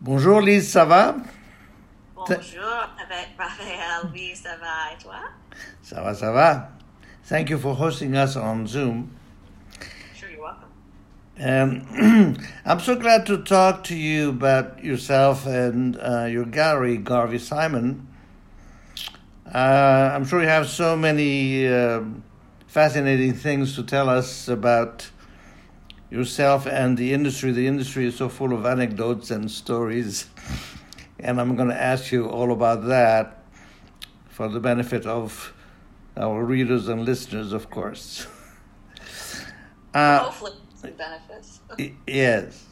Bonjour Lise, ça va? Bonjour, avec Raphaël. Oui, ça va. Et toi? Ça va, ça va. Thank you for hosting us on Zoom. Sure, you're welcome. Um, I'm so glad to talk to you about yourself and uh, your gallery, Garvey Simon. Uh, I'm sure you have so many um fascinating things to tell us about yourself and the industry. The industry is so full of anecdotes and stories, and I'm going to ask you all about that for the benefit of our readers and listeners, of course. Uh, Hopefully, benefits. Yes.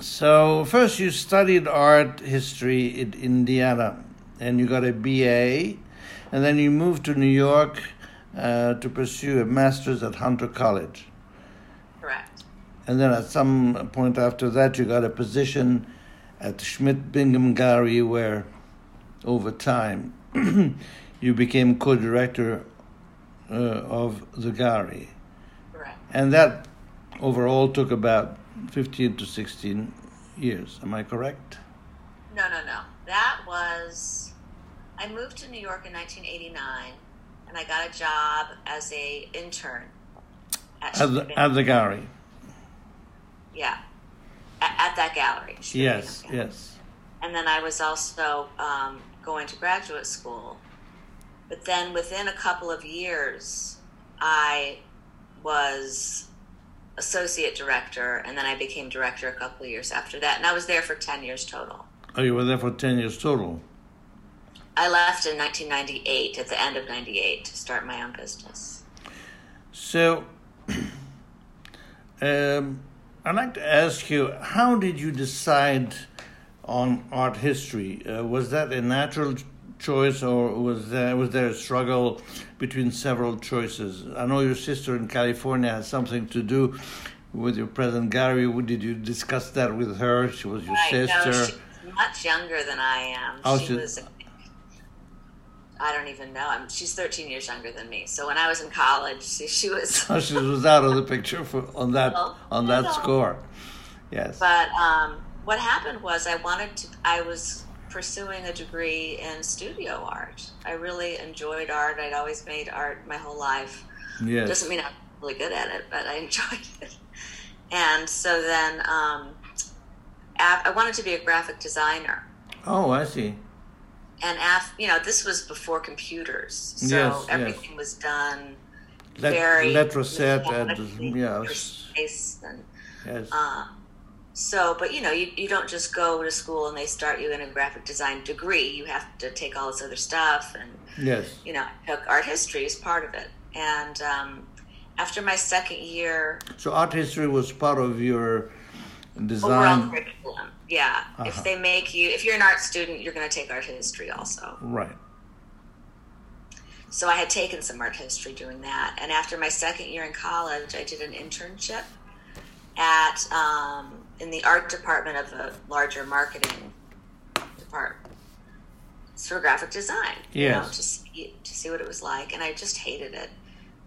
So first, you studied art history in Indiana, and you got a BA, and then you moved to New York uh, to pursue a master's at Hunter College. And then at some point after that, you got a position at Schmidt Bingham Gallery, where over time you became co-director uh, of the gallery Correct. and that overall took about 15 to 16 years. Am I correct? No, no, no. That was. I moved to New York in 1989, and I got a job as a intern at, At the, at the gallery. Yeah, at, at that gallery. Yes, Gallery. yes. and then I was also um, going to graduate school. But then within a couple of years, I was associate director, and then I became director a couple of years after that. And I was there for 10 years total. Oh, you were there for 10 years total. I left in 1998, at the end of 98, to start my own business. So, um, I'd like to ask you how did you decide on art history? Uh, was that a natural choice or was there, was there a struggle between several choices? I know your sister in California has something to do with your present gallery. Did you discuss that with her? She was your Right, no, sister. she's much younger than I am. Oh, she she- was, I don't even know. I'm, she's 13 years younger than me. So when I was in college, she, she was. Oh, she was out of the picture for, on that Well, on that know. score. Yes. But um, what happened was I wanted to, I was pursuing a degree in studio art. I really enjoyed art. I'd always made art my whole life. yes. Doesn't mean I'm really good at it, but I enjoyed it. And so then um, I wanted to be a graphic designer. oh, I see. And af- you know, this was before computers, so Yes, yes. everything was done Let, very Letraset and yes, precise and yes. Uh, so, but you know, you, you don't just go to school and they start you in a graphic design degree. You have to take all this other stuff, and yes. you know, art history is part of it. And um, after my second year, So art history was part of your overall design, curriculum, yeah. Uh-huh. If they make you, if you're an art student, you're going to take art history also. right? So I had taken some art history doing that. And after my second year in college, I did an internship at um, in the art department of a larger marketing department. It's for graphic design. You know, to see to see what it was like, and I just hated it.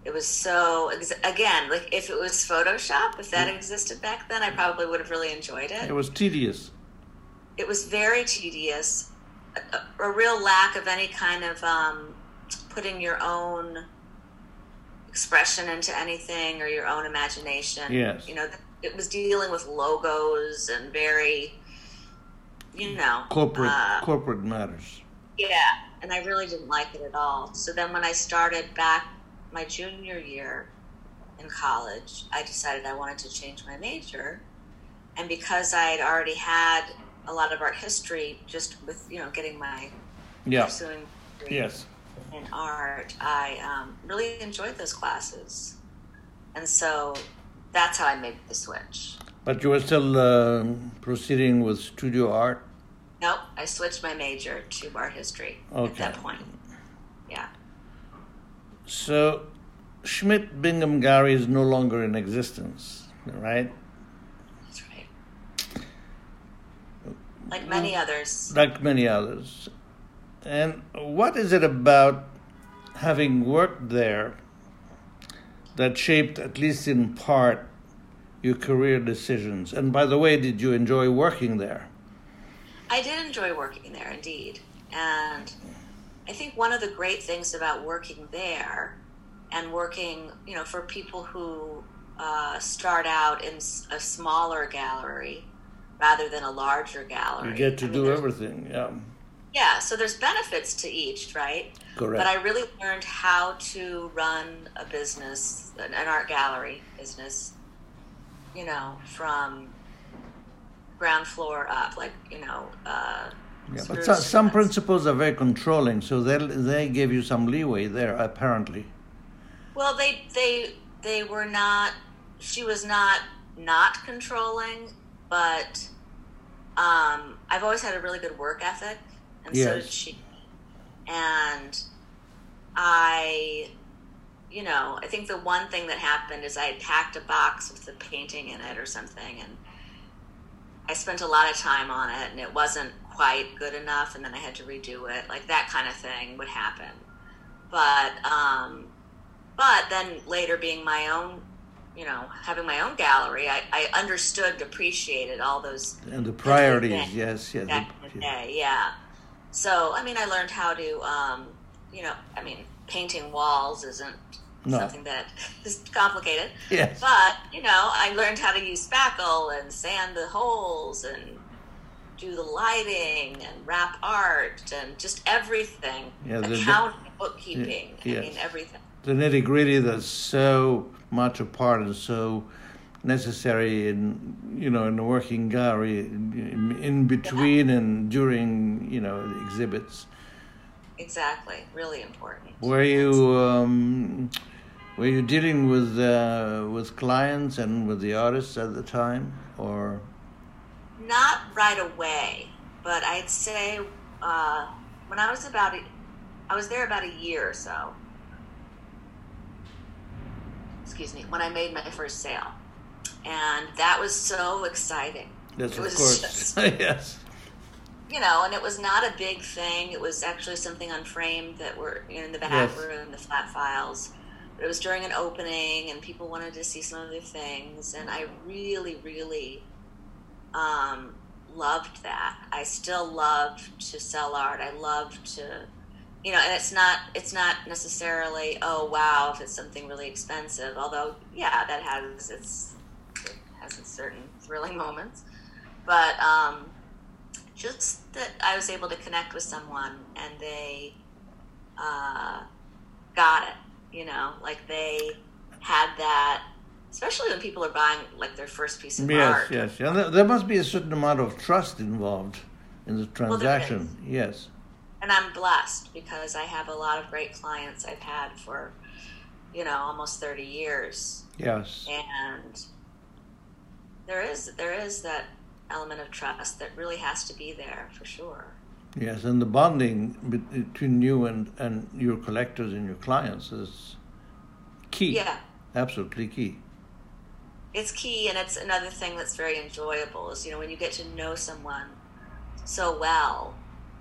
It was so again, like if it was Photoshop, if that existed back then, I probably would have really enjoyed it. It was tedious. It was very tedious a, a- real lack of any kind of um, putting your own expression into anything or your own imagination Yes. you know it was dealing with logos and very you know Corporate uh, corporate matters. yeah, and I really didn't like it at all. So then when I started back my junior year in college, I decided I wanted to change my major. And because I had already had a lot of art history just with, you know, getting my Yeah. pursuing Yes. in art, I um, really enjoyed those classes. And so that's how I made the switch. But you were still uh, proceeding with studio art. Nope, I switched my major to art history at that point. Yeah. So Schmidt Bingham Gallery is no longer in existence, right? That's right. Like many others. like many others. And what is it about having worked there that shaped, at least in part, your career decisions? And by the way, did you enjoy working there? I did enjoy working there, indeed. And I think one of the great things about working there and working, you know, for people who uh, start out in a smaller gallery rather than a larger gallery. You get to I mean, do everything, yeah. Yeah, so there's benefits to each, right? Correct. But I really learned how to run a business, an art gallery business, you know, from ground floor up, like, you know, uh, yeah, but so, some principles are very controlling, so they they give you some leeway there, apparently. Well, they they they were not. She was not not controlling, but um, I've always had a really good work ethic, and yes. so did she. And I, you know, I think the one thing that happened is I had packed a box with a painting in it or something, and I spent a lot of time on it, and it wasn't quite good enough, and then I had to redo it. Like that kind of thing would happen. But um, but then later, being my own, you know, having my own gallery, I, I understood, appreciated all those and the priorities. Yes, yes, back the, day, yeah. So I mean, I learned how to, um, you know, I mean, painting walls isn't no. something that is complicated. Yes. But, you know, I learned how to use spackle and sand the holes and do the lighting and wrap art and just everything. Yeah, the, accounting, bookkeeping, yeah, yes. I mean, everything. The nitty gritty that's so much a part and so necessary in you know in the working gallery in, in between yeah. and during you know exhibits exactly really important were you um, were you dealing with uh, with clients and with the artists at the time, or? Not right away, but I'd say uh, when I was about a, I was there about a year or so. Excuse me, when I made my first sale, and that was so exciting. Yes, it of course. Just, yes. You know, and it was not a big thing. It was actually something unframed that were in the back yes. room, the flat files But it was during an opening and people wanted to see some of the things and i really really um, loved that i still love to sell art i love to you know and it's not it's not necessarily oh wow if it's something really expensive although yeah that has its it has its certain thrilling moments but um, just that i was able to connect with someone and they uh, got it you know, like they had that, especially when people are buying like their first piece of yes, art. Yes, yes. And there must be a certain amount of trust involved in the transaction. Well, yes. And I'm blessed because I have a lot of great clients I've had for, you know, almost 30 years. Yes. And there is there is that element of trust that really has to be there for sure. Yes, and the bonding between you and, and your collectors and your clients is key. Yeah. Absolutely key. It's key, and it's another thing that's very enjoyable is, you know, when you get to know someone so well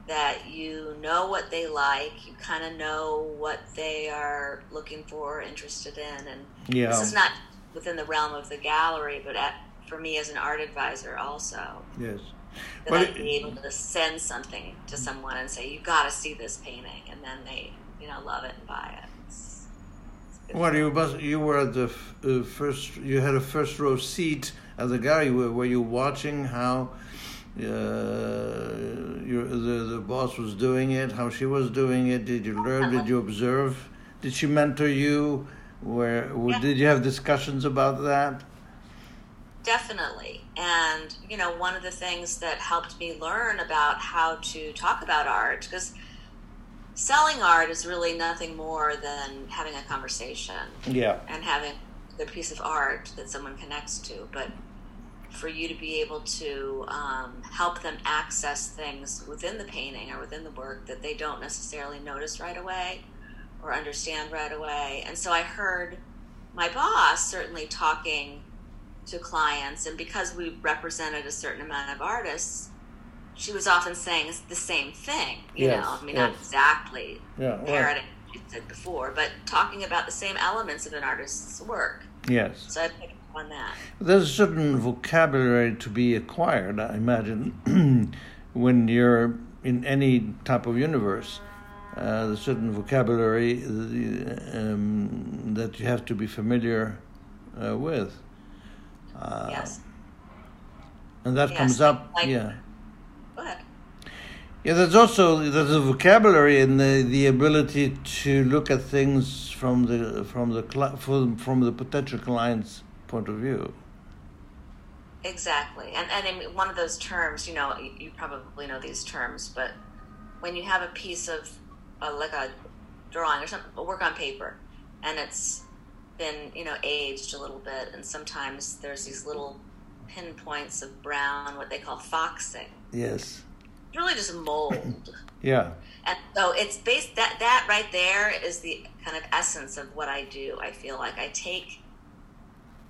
that you know what they like, you kind of know what they are looking for, interested in. And yeah. this is not within the realm of the gallery, but at, for me as an art advisor also. Yes that but I'd be able to send something to someone and say, "You got to see this painting," and then they, you know, love it and buy it. It's, it's well, you must, you were at the uh, first. You had a first row seat at the gallery. Were, were you watching how? Uh, your, the the boss was doing it, how she was doing it. Did you learn? Did you observe? Did she mentor you? Where yeah. did you have discussions about that? Definitely. And, you know, one of the things that helped me learn about how to talk about art, because selling art is really nothing more than having a conversation. Yeah. And having the piece of art that someone connects to. But for you to be able to um, help them access things within the painting or within the work that they don't necessarily notice right away or understand right away. And so I heard my boss certainly talking to clients, and because we represented a certain amount of artists, she was often saying the same thing. You yes, know, I mean, yes. not exactly yeah, parroting what you said before, but talking about the same elements of an artist's work. Yes. So I picked on that. There's a certain vocabulary to be acquired, I imagine, when you're in any type of universe. Uh, there's certain vocabulary um, that you have to be familiar uh, with. Uh, yes. And that yes, comes up, like, yeah. Go ahead. Yeah, there's also there's a vocabulary and the, the ability to look at things from the from the from, from the potential client's point of view. Exactly, and and in one of those terms, you know, you probably know these terms, but when you have a piece of uh, like a drawing or something, a work on paper, and it's been you know aged a little bit, and sometimes there's these little pinpoints of brown, what they call foxing. Yes really just mold. yeah. And so it's based that that right there is the kind of essence of what I do. I feel like I take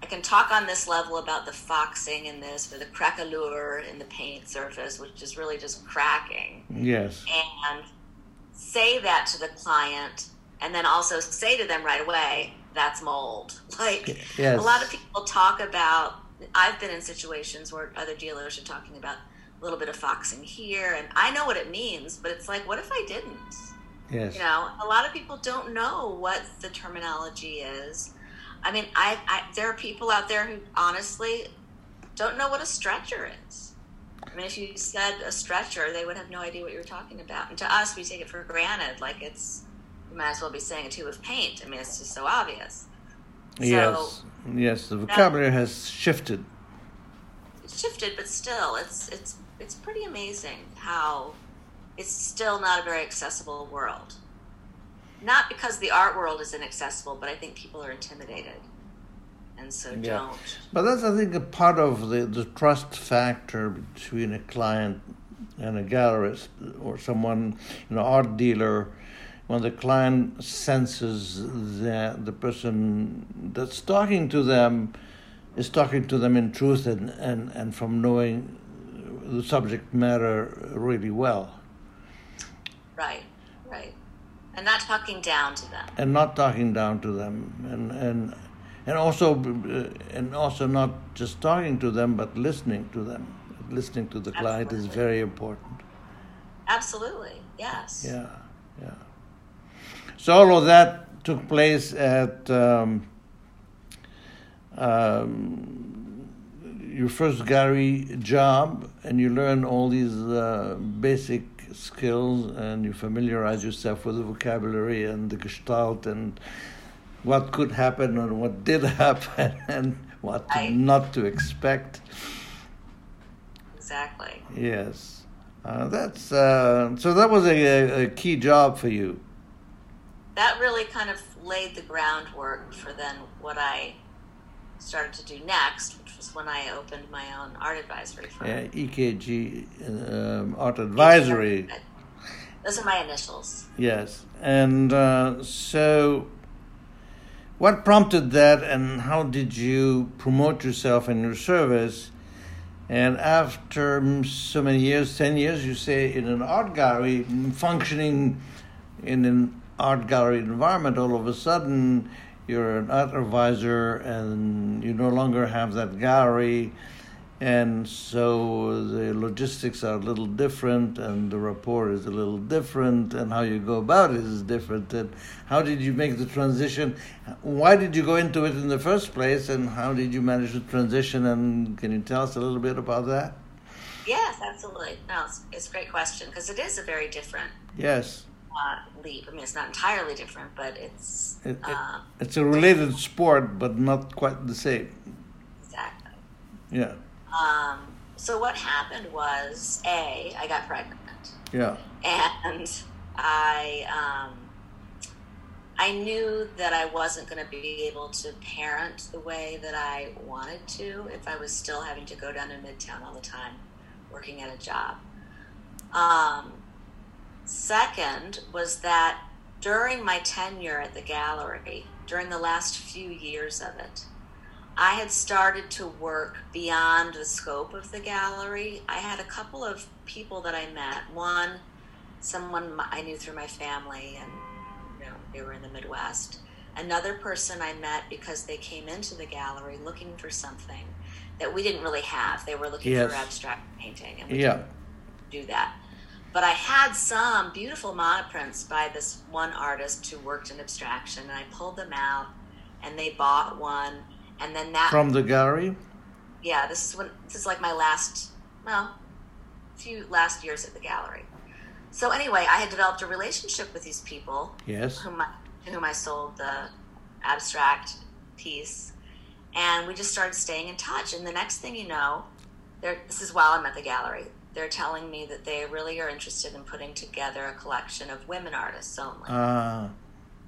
I can talk on this level about the foxing in this or the craquelure in the paint surface, which is really just cracking. Yes. And say that to the client and then also say to them right away, that's mold. Like yes. a lot of people talk about I've been in situations where other dealers are talking about a little bit of foxing here, and I know what it means, but it's like, what if I didn't? Yes. You know, a lot of people don't know what the terminology is. I mean, I, I there are people out there who honestly don't know what a stretcher is. I mean, if you said a stretcher, they would have no idea what you were talking about. And to us, we take it for granted, like it's you might as well be saying a tube of paint. I mean, it's just so obvious. Yes, so, yes, the vocabulary has shifted. It's shifted, but still, it's it's it's pretty amazing how it's still not a very accessible world. Not because the art world is inaccessible, but I think people are intimidated. And so yeah. don't. But that's, I think, a part of the, the trust factor between a client and a gallerist or someone, you know, art dealer. When the client senses that the person that's talking to them is talking to them in truth and, and, and from knowing the subject matter really well. Right, right, and not talking down to them. And not talking down to them, and and and also uh, and also not just talking to them, but listening to them. Listening to the client is very important. Absolutely, yes. Yeah, yeah. So all of that took place at. Um, um, your first gallery job and you learn all these uh, basic skills and you familiarize yourself with the vocabulary and the gestalt and what could happen and what did happen and what to, not to expect. Exactly. Yes. Uh, that's uh, so. That was a, a key job for you. That really kind of laid the groundwork for then what I started to do next, which was when I opened my own art advisory firm. Yeah, EKG um, Art Advisory. Those are my initials. Yes, and uh, so what prompted that, and how did you promote yourself and your service? And after so many years, 10 years, you say, in an art gallery, functioning in an art gallery environment, all of a sudden you're an art advisor and you no longer have that gallery. And so the logistics are a little different and the rapport is a little different and how you go about it is different. And how did you make the transition? Why did you go into it in the first place and how did you manage the transition? And can you tell us a little bit about that? Yes absolutely. No it's, it's a great question because it is a very different yes uh, leap. I mean, it's not entirely different, but it's it, uh, it's a related sport, but not quite the same. Exactly. Yeah. Um, so what happened was, a I got pregnant. Yeah. And I um, I knew that I wasn't going to be able to parent the way that I wanted to if I was still having to go down to Midtown all the time, working at a job. Um, Second was that during my tenure at the gallery, during the last few years of it, I had started to work beyond the scope of the gallery. I had a couple of people that I met. One, someone I knew through my family, and you know, they were in the Midwest. another person I met because they came into the gallery looking for something that we didn't really have. They were looking Yes. for abstract painting, and we Yeah. didn't do that. But I had some beautiful monoprints by this one artist who worked in abstraction, and I pulled them out, and they bought one, and then that From the gallery? yeah, this is when this is like my last well, few last years at the gallery. So anyway, I had developed a relationship with these people Yes. whom I, to whom I sold the abstract piece, and we just started staying in touch. And the next thing you know, they're, this is while I'm at the gallery. They're telling me that they really are interested in putting together a collection of women artists only. Ah,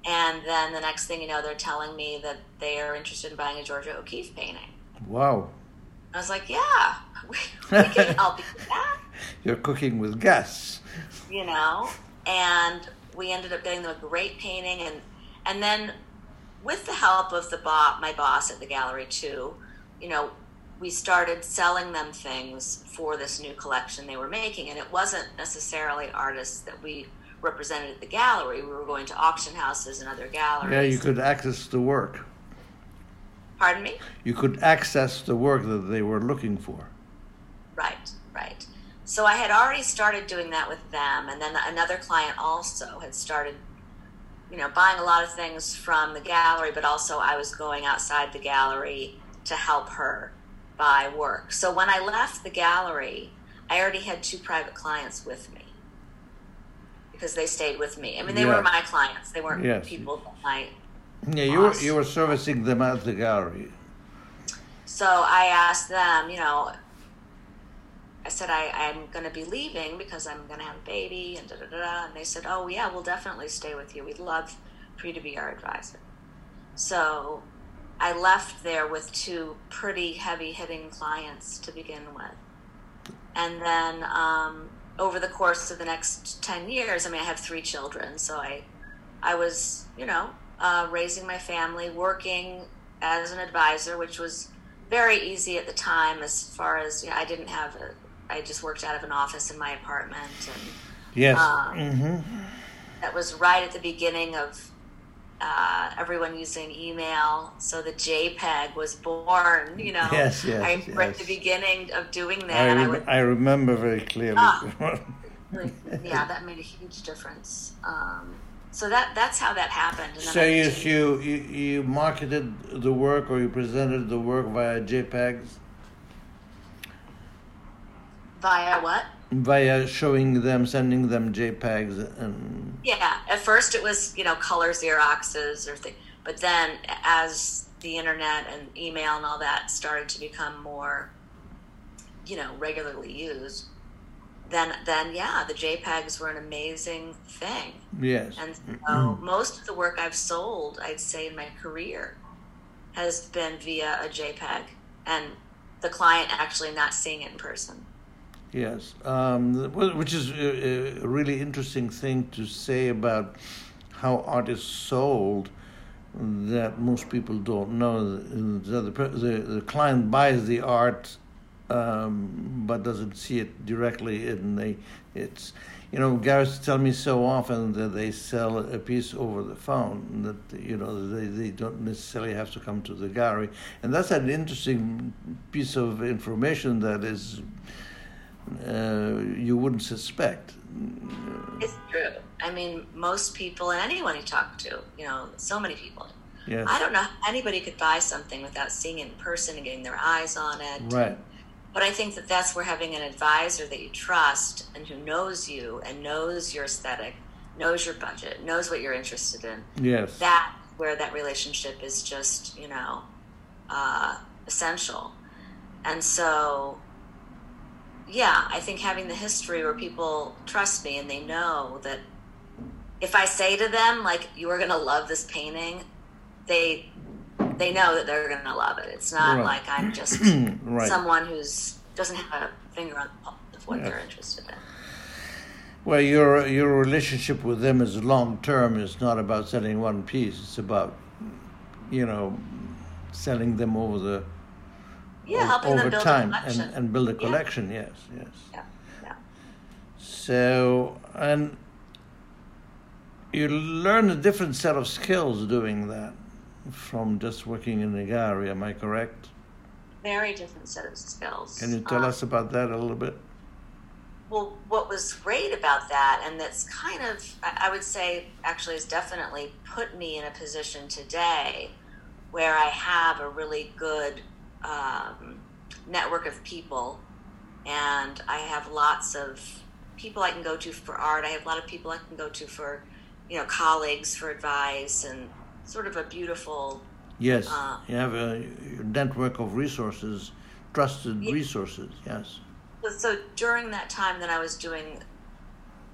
and then the next thing you know, they're telling me that they are interested in buying a Georgia O'Keeffe painting. wow. I was like, yeah, we, we can help you with that, You're cooking with gas. you know. And we ended up getting them a great painting, and and then with the help of the bo- my boss at the gallery too, you know, we started selling them things for this new collection they were making, and it wasn't necessarily artists that we represented at the gallery. We were going to auction houses and other galleries. Yeah, you could access the work. Pardon me. You could access the work that they were looking for. Right, right. So I had already started doing that with them, and then another client also had started, you know, buying a lot of things from the gallery, but also I was going outside the gallery to help her buy work. So when I left the gallery, I already had two private clients with me because they stayed with me. I mean, they Yeah. were my clients; they weren't Yes. people Yeah, you were, you were servicing them at the gallery. So I asked them, you know, I said, I, I'm going to be leaving because I'm going to have a baby and da da da. da. And they said, oh, yeah, we'll definitely stay with you. We'd love for you to be our advisor. So I left there with two pretty heavy hitting clients to begin with. And then um, over the course of the next 10 years, I mean, I have three children. So I, I was, you know, uh, raising my family, working as an advisor, which was very easy at the time as far as you know, I didn't have a, I just worked out of an office in my apartment and Yes. Um, hmm that was right at the beginning of uh, everyone using email. So the JPEG was born, you know. Yes, yes, I remember at the beginning of doing that, I, and I would, I remember very clearly. Ah. yeah, that made a huge difference. Um, so that that's how that happened. And then so I you, continued- you you you marketed the work or you presented the work via JPEGs, via what? Via showing them, sending them JPEGs, and Yeah, at first it was you know color Xeroxes or thing, but then as the internet and email and all that started to become more, you know, regularly used, then then yeah, the JPEGs were an amazing thing. yes, And so mm-hmm. most of the work I've sold, I'd say in my career, has been via a JPEG, and the client actually not seeing it in person. Yes, um, which is a, a really interesting thing to say about how art is sold. That most people don't know. The, the, the, client buys the art um, but doesn't see it directly in the it's you know guys tell me so often that they sell a piece over the phone that you know they, they don't necessarily have to come to the gallery and that's an interesting piece of information that is uh, you wouldn't suspect It's true. I mean, most people and anyone you talk to, you know, so many people. yes I don't know how anybody could buy something without seeing it in person and getting their eyes on it. right But I think that that's where having an advisor that you trust and who knows you and knows your aesthetic, knows your budget, knows what you're interested in. yes That where that relationship is just you know uh, essential. And so, yeah, I think having the history where people trust me and they know that if I say to them like you're gonna love this painting, they they know that they're gonna love it. It's not Right. like I'm just right someone who's doesn't have a finger on the pulse of what Yeah. they're interested in. Well, your your relationship with them is long term. It's not about selling one piece. It's about, you know, selling them over the Yeah, helping over them build time a collection. and, and build a Yeah. collection. Yes, yes. yeah, yeah. So and you learn a different set of skills doing that from just working in the gallery. Am I correct? Very different set of skills. Can you tell Um, us about that a little bit? Well, what was great about that, and that's kind of, I would say, actually has definitely put me in a position today where I have a really good um, network of people, and I have lots of people I can go to for art. I have a lot of people I can go to for, you know, colleagues for advice, and sort of a beautiful Yes, uh, you have a network of resources, trusted Ye- resources. Yes. So, so during that time that I was doing,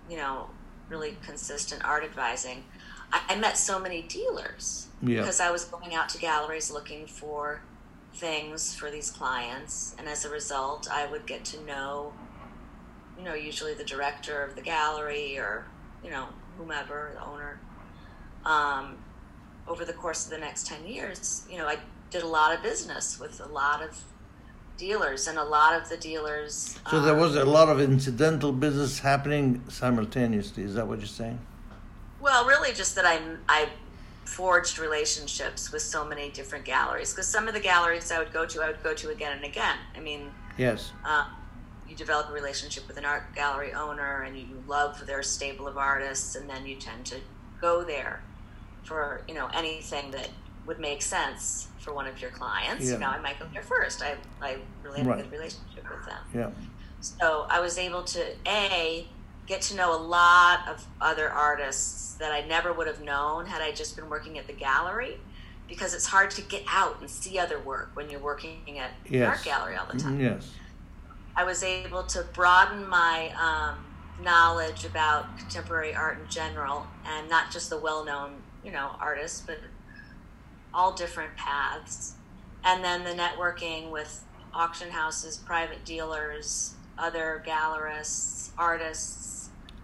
you know, really consistent art advising, I, I met so many dealers Yeah. because I was going out to galleries looking for things for these clients, and as a result, I would get to know, you know, usually the director of the gallery or you know whomever the owner. Um, over the course of the next ten years, you know, I did a lot of business with a lot of dealers, and a lot of the dealers. So there um, was a lot of incidental business happening simultaneously. Is that what you're saying? Well, really, just that I I forged relationships with so many different galleries because some of the galleries I would go to, I would go to again and again. I mean, Yes. uh, you develop a relationship with an art gallery owner, and you love their stable of artists, and then you tend to go there for you know anything that would make sense for one of your clients. Yeah. You know, I might go there first. I I really have Right. a good relationship with them. Yeah. So I was able to a get to know a lot of other artists that I never would have known had I just been working at the gallery, because it's hard to get out and see other work when you're working at Yes. art gallery all the time. Mhm, Yes. I was able to broaden my um, knowledge about contemporary art in general, and not just the well-known, you know, artists, but all different paths. And then the networking with auction houses, private dealers, other gallerists, artists.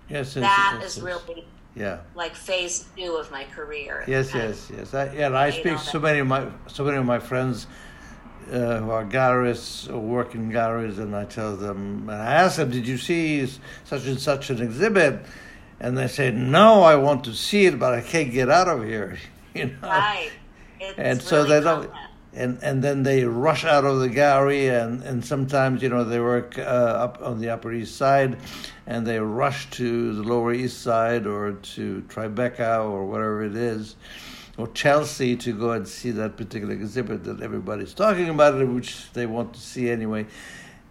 Yes. yes, That yes, is yes. really Yeah. like phase two of my career. Yes, yes, of- yes. I, yeah, I speak so many of my so many of my friends uh, who are galleries or work in galleries, and I tell them, and I ask them, "Did you see such and such an exhibit?" And they say, "No, I want to see it, but I can't get out of here." You know. Right. It's and so really they don't. And and then they rush out of the gallery and and sometimes you know they work uh, up on the upper east side and they rush to the lower east side or to tribeca or whatever it is or chelsea to go and see that particular exhibit that everybody's talking about it which they want to see anyway.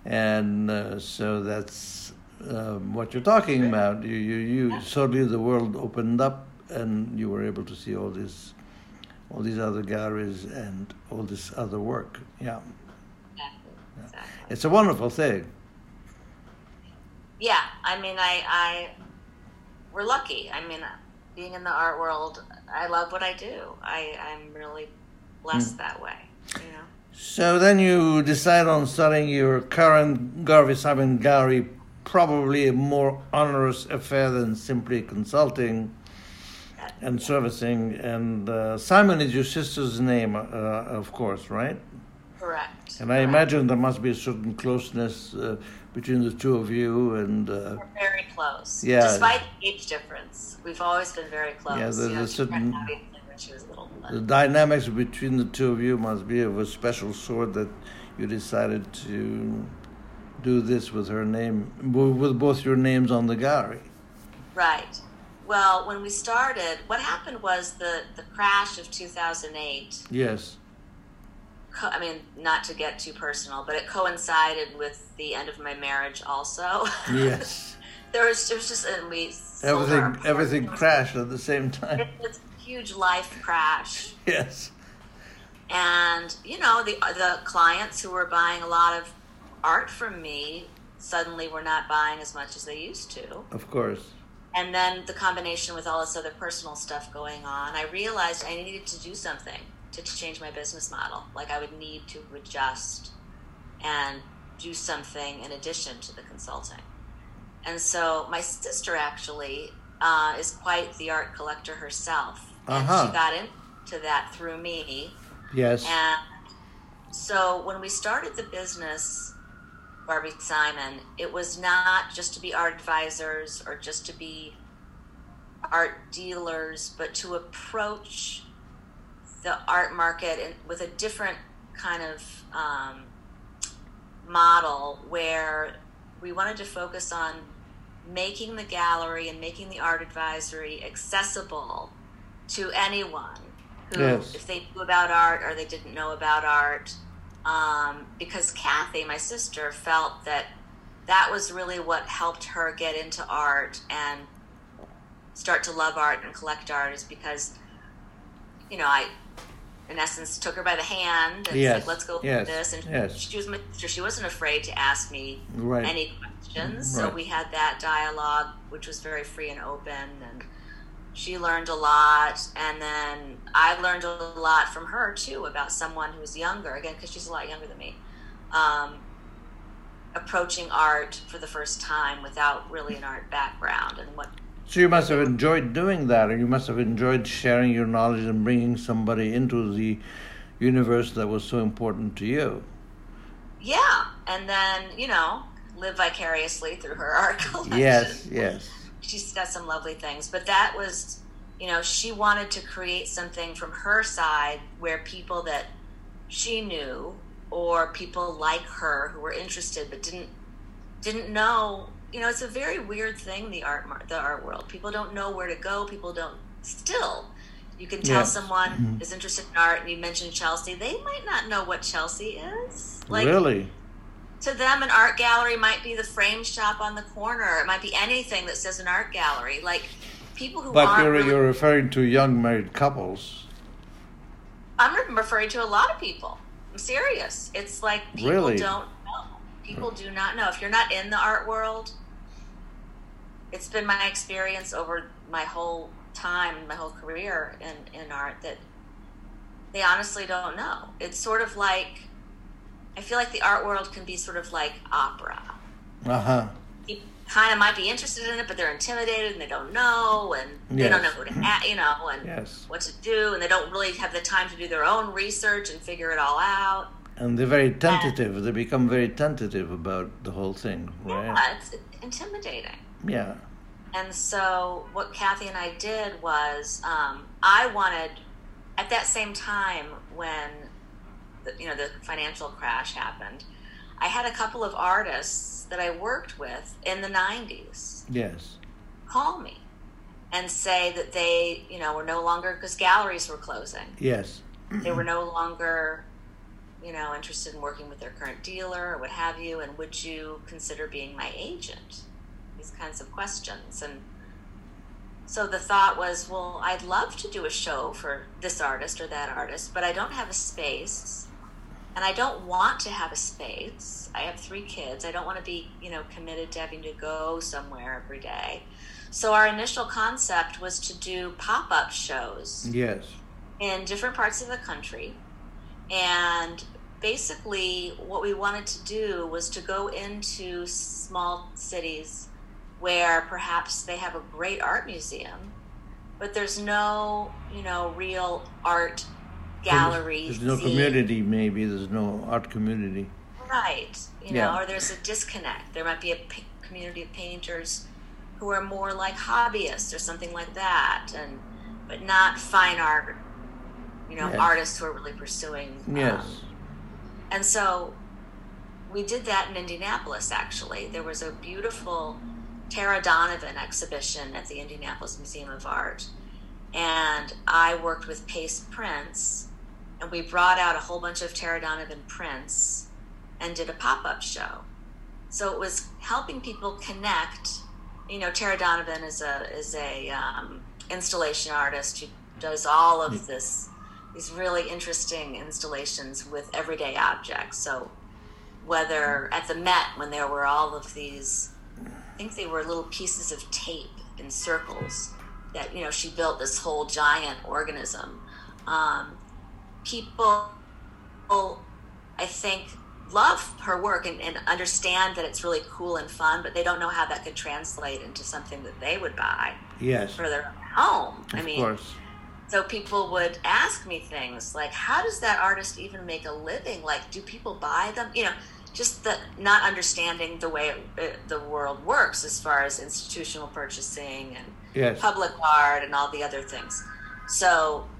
And uh, so that's um, what you're talking about. You you, you suddenly the world opened up and you were able to see all this all these other galleries and all this other work. Yeah, Exactly. Exactly. it's a wonderful thing. yeah i mean i i we're lucky i mean being in the art world i love what i do i i'm really blessed hmm. that way you know So then you decide on starting your current Garvey Simon Gallery, probably a more onerous affair than simply consulting and servicing. And uh, Simon is your sister's name, uh, of course, right? correct And I correct. imagine there must be a certain closeness uh, between the two of you. And uh, we're very close Yeah. despite the age difference we've always been very close Yeah, there's you know, a certain- obviously when she was little the dynamics between the two of you must be of a special sort that you decided to do this with her name, with both your names on the gallery. Right. Well, when we started, what happened was the the crash of 2008. Yes. Co- I mean, not to get too personal, but it coincided with the end of my marriage. Also, Yes. there was there was just and we everything everything crashed at the same time. It was a huge life crash, Yes. and you know the the clients who were buying a lot of art from me suddenly were not buying as much as they used to. Of course. And then the combination with all this other personal stuff going on, I realized I needed to do something to change my business model. Like I would need to adjust and do something in addition to the consulting. And so my sister actually uh, is quite the art collector herself, and Uh-huh. she got into that through me. Yes. And so when we started the business, Garvey Simon, it was not just to be art advisors or just to be art dealers, but to approach the art market in, with a different kind of um, model where we wanted to focus on making the gallery and making the art advisory accessible to anyone who, Yes. if they knew about art or they didn't know about art. Um, because Kathy, my sister, felt that that was really what helped her get into art and start to love art and collect art is because, you know, I, in essence, took her by the hand and Yes, said, let's go yes, do this. And yes. she was my sister. She wasn't afraid to ask me Right. any questions. So we had that dialogue, which was very free and open. And she learned a lot. And then I learned a lot from her, too, about someone who was younger, again, because she's a lot younger than me, um, approaching art for the first time without really an art background and what So you must have enjoyed doing that, and you must have enjoyed sharing your knowledge and bringing somebody into the universe that was so important to you. yeah and then you know live vicariously through her art collection Yes, yes, she's got some lovely things but that was you know she wanted to create something from her side where people that she knew or people like her who were interested but didn't didn't know you know it's a very weird thing the art mar- the art world people don't know where to go people don't still you can tell Yes. someone Mhm. is interested in art and you mention chelsea they might not know what chelsea is like really. To them an art gallery might be the frame shop on the corner. It might be anything that says an art gallery. Like people who But aren't you're really, you're referring to young married couples. i'm referring to a lot of people. I'm serious. It's like people Really? don't know. People do not know. If you're not in the art world it's been my experience over my whole time my whole career in, in art that they honestly don't know. It's sort of like i feel like the art world can be sort of like opera Uh huh. people kind of might be interested in it, but they're intimidated and they don't know, and they don't know who to, a- you know, and Yes. what to do, and they don't really have the time to do their own research and figure it all out. And they're very tentative. They become very tentative about the whole thing, right? Yeah, it's intimidating. Yeah. And so, what Kathy and I did was, um, I wanted, at that same time when, the, you know, the financial crash happened, I had a couple of artists that I worked with in the '90s Yes. call me and say that they, you know, were no longer because galleries were closing. Yes. They were no longer, you know, interested in working with their current dealer or what have you. And would you consider being my agent? These kinds of questions. And so the thought was, well, I'd love to do a show for this artist or that artist, but I don't have a space. And I don't want to have a space. I have three kids. I don't want to be, you know, committed to having to go somewhere every day. So our initial concept was to do pop-up shows Yes. in different parts of the country. And basically, what we wanted to do was to go into small cities where perhaps they have a great art museum, but there's no, you know, real art gallery. There's no scene. community, maybe. There's no art community. Right. You Yeah. know, or there's a disconnect. There might be a p- community of painters who are more like hobbyists or something like that, and but not fine art. You know, Yes. artists who are really pursuing. Yes. um, and so we did that in Indianapolis, actually. There was a beautiful Tara Donovan exhibition at the Indianapolis Museum of Art. And I worked with Pace Prints, and we brought out a whole bunch of Tara Donovan prints and did a pop up show. So it was helping people connect. You know, Tara Donovan is a is a um, installation artist who does all of this these really interesting installations with everyday objects. So whether at the Met when there were all of these, I think they were little pieces of tape in circles that you know she built this whole giant organism. Um, people, I think, love her work and, and understand that it's really cool and fun, but they don't know how that could translate into something that they would buy Yes. for their home. I Of mean, course. so people would ask me things like, "How does that artist even make a living? Like, do people buy them? You know, just the not understanding the way it, the world works as far as institutional purchasing and Yes. public art and all the other things. So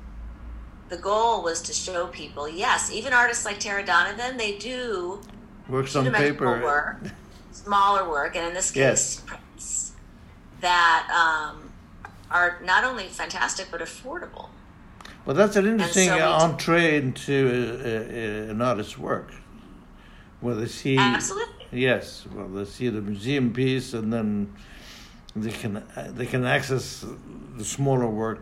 the goal was to show people, yes, even artists like Tara Donovan, they do Works on paper. work, smaller work, and in this case, Yes. prints that um, are not only fantastic but affordable. Well, that's an interesting so uh, entree into uh, uh, an artist's work, where they see Absolutely. yes, well, they see the museum piece, and then they can uh, they can access the smaller work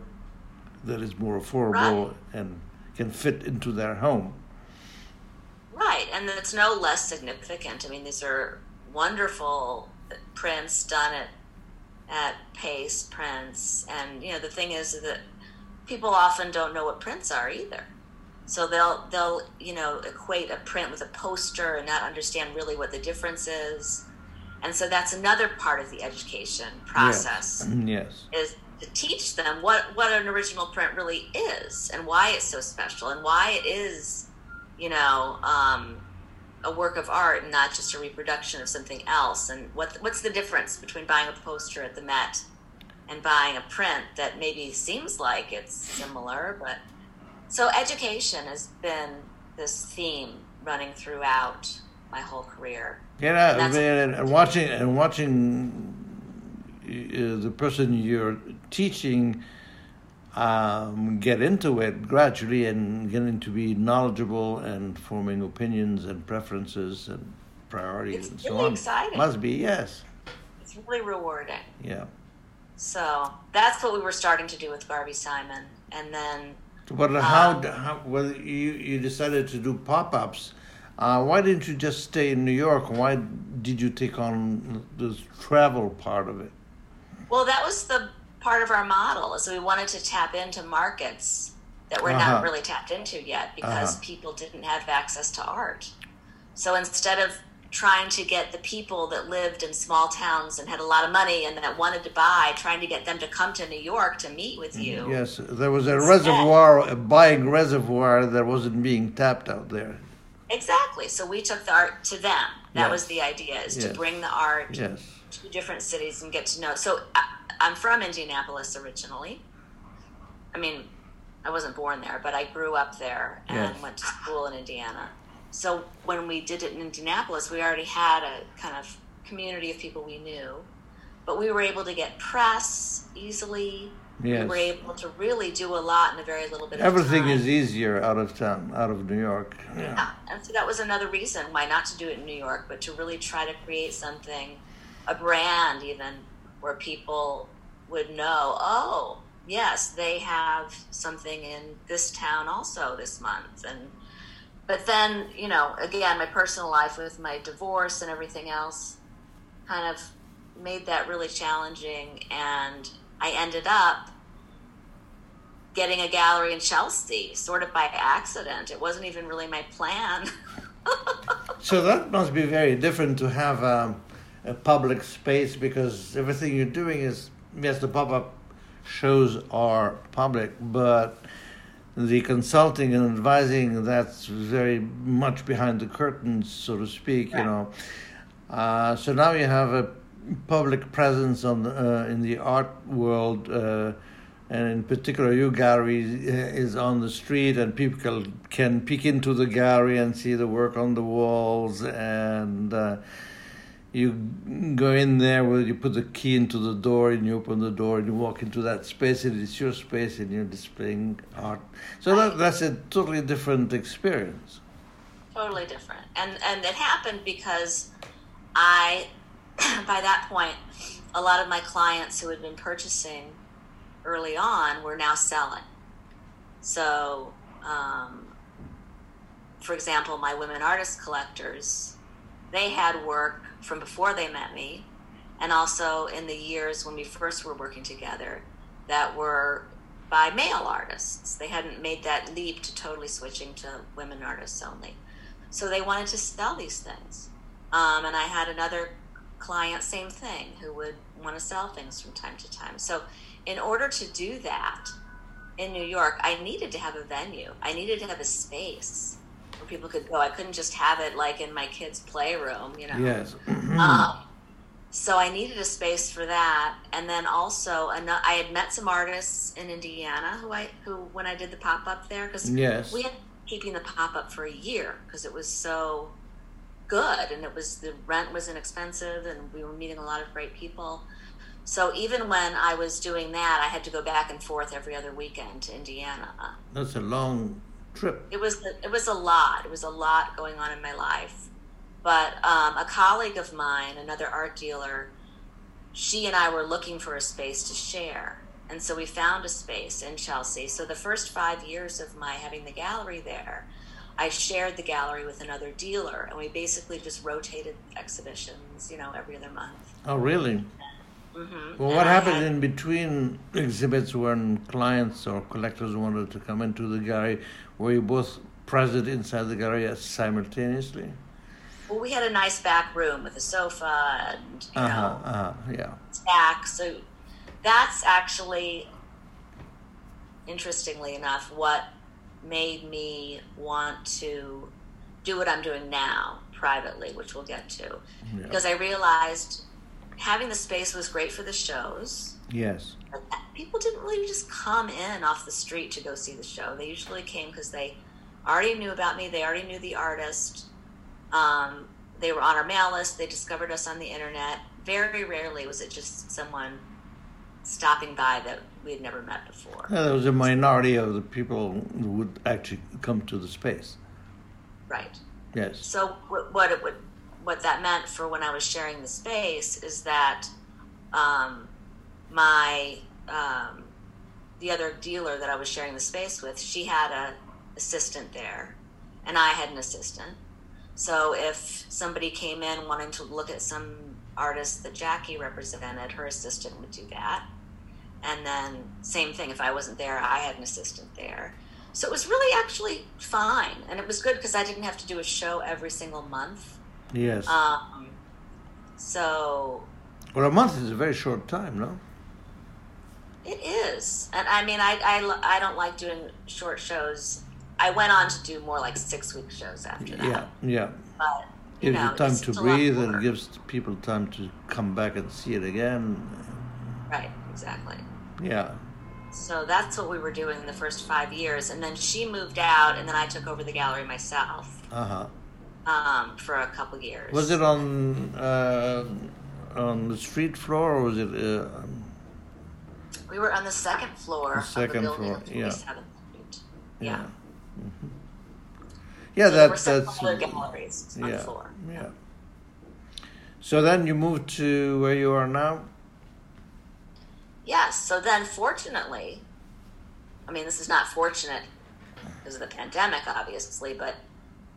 that is more affordable Right. and can fit into their home. Right, and it's no less significant. I mean, these are wonderful prints done at at Pace Prints, and you know the thing is that people often don't know what prints are either. So they'll they'll you know equate a print with a poster and not understand really what the difference is, and so that's another part of the education process Yes. is to teach them what what an original print really is and why it's so special and why it is you know um, a work of art and not just a reproduction of something else. And what what's the difference between buying a poster at the Met and buying a print that maybe seems like it's similar but so education has been this theme running throughout my whole career. Yeah, That's- mean, and watching and watching uh, the person you're teaching um, get into it gradually and getting to be knowledgeable and forming opinions and preferences and priorities It's and so really on. exciting. Must be yes, it's really rewarding yeah. So that's what we were starting to do with Garvey Simon, and then But how, Um, how well you you decided to do pop ups? Uh, why didn't you just stay in New York? Why did you take on the travel part of it? well, that was the part of our model. is we wanted to tap into markets that we're Uh-huh. not really tapped into yet because Uh-huh. people didn't have access to art. So instead of trying to get the people that lived in small towns and had a lot of money and that wanted to buy, trying to get them to come to New York to meet with you. Yes, there was a Instead. reservoir, a buying reservoir that wasn't being tapped out there. Exactly. So we took the art to them. That Yes. was the idea: is to bring the art Yes. to different cities and get to know. So I, I'm from Indianapolis originally. I mean, I wasn't born there, but I grew up there and Yes. went to school in Indiana. So when we did it in Indianapolis, we already had a kind of community of people we knew, but we were able to get press easily. Yes. We were able to really do a lot in a very little bit of time. Everything is easier out of town, out of New York. Yeah. Yeah, and so that was another reason why not to do it in New York, but to really try to create something, a brand even, where people would know, oh, yes, they have something in this town also this month. And but then, you know, again, my personal life with my divorce and everything else kind of made that really challenging and I ended up getting a gallery in Chelsea, sort of by accident. It wasn't even really my plan. So that must be very different to have um, a public space because everything you're doing is yes, the pop-up shows are public, but the consulting and advising that's very much behind the curtains, so to speak. You know, uh, so now you have a public presence on the, uh, in the art world. Uh, and in particular, your gallery uh, is on the street, and people can peek into the gallery and see the work on the walls. And uh, you go in there, where you put the key into the door, and you open the door, and you walk into that space, and it's your space, and you're displaying art. So that, that's a totally different experience. totally different. And and it happened because I by that point a lot of my clients who had been purchasing early on were now selling. So um, for example, my women artist collectors, they had work from before they met me, and also in the years when we first were working together, that were by male artists. They hadn't made that leap to totally switching to women artists only. So they wanted to sell these things. Um, and I had another client, same thing, who would want to sell things from time to time. So in order to do that in New York, I needed to have a venue. I needed to have a space, where people could go. I couldn't just have it like in my kids' playroom, you know. Yes. Um, so I needed a space for that, and then also I had met some artists in Indiana who I who when I did the pop up there because Yes. we had keeping the pop up for a year because it was so good and it was the rent was inexpensive and we were meeting a lot of great people. So even when I was doing that, I had to go back and forth every other weekend to Indiana. That's a long trip. It was it was a lot. It was a lot going on in my life. But um, a colleague of mine, another art dealer, she and I were looking for a space to share, and so we found a space in Chelsea. So the first five years of my having the gallery there, I shared the gallery with another dealer, and we basically just rotated exhibitions, you know, every other month. Oh, really? Hmm Well, what happened in between exhibits when clients or collectors wanted to come into the gallery? Were you both present inside the gallery simultaneously? Well, we had a nice back room with a sofa and you Uh know. Uh-huh. Yeah. back. So that's actually, interestingly enough, what made me want to do what I'm doing now privately, which we'll get to. Yeah. Because I realized having the space was great for the shows. Yes. but People didn't really just come in off the street to go see the show. They usually came because they already knew about me, they already knew the artist. Um, they were on our mail list. They discovered us on the internet. Very rarely was it just someone stopping by that we had never met before. Yeah, there was a minority of the people who would actually come to the space. Right. Yes. So what, what it would, what that meant for when I was sharing the space is that um, my um, the other dealer that I was sharing the space with, she had a assistant there, and I had an assistant. So if somebody came in wanting to look at some artist that Jackie represented, her assistant would do that. And then same thing, if I wasn't there, I had an assistant there. So it was really actually fine, and it was good because I didn't have to do a show every single month. Yes. Um, so well, a month is a very short time, no? It is, and I mean, I, I, I don't like doing short shows. I went on to do more like six week shows after that. Yeah. Yeah. But you Gives know, you time to just a lot breathe, and gives people time to come back and see it again. right, exactly. Yeah. So that's what we were doing the first five years, and then she moved out, and then I took over the gallery myself Uh huh. Um, for a couple years. Was it on uh, on the street floor, or was it? Uh, We were on the second floor The second of the building floor, on yeah. 27th Street. Yeah. Mhm. Yeah, So that that's galleries on yeah, the floor. yeah. So then you moved to where you are now. Yes. So then, fortunately, I mean, this is not fortunate because of the pandemic, obviously, but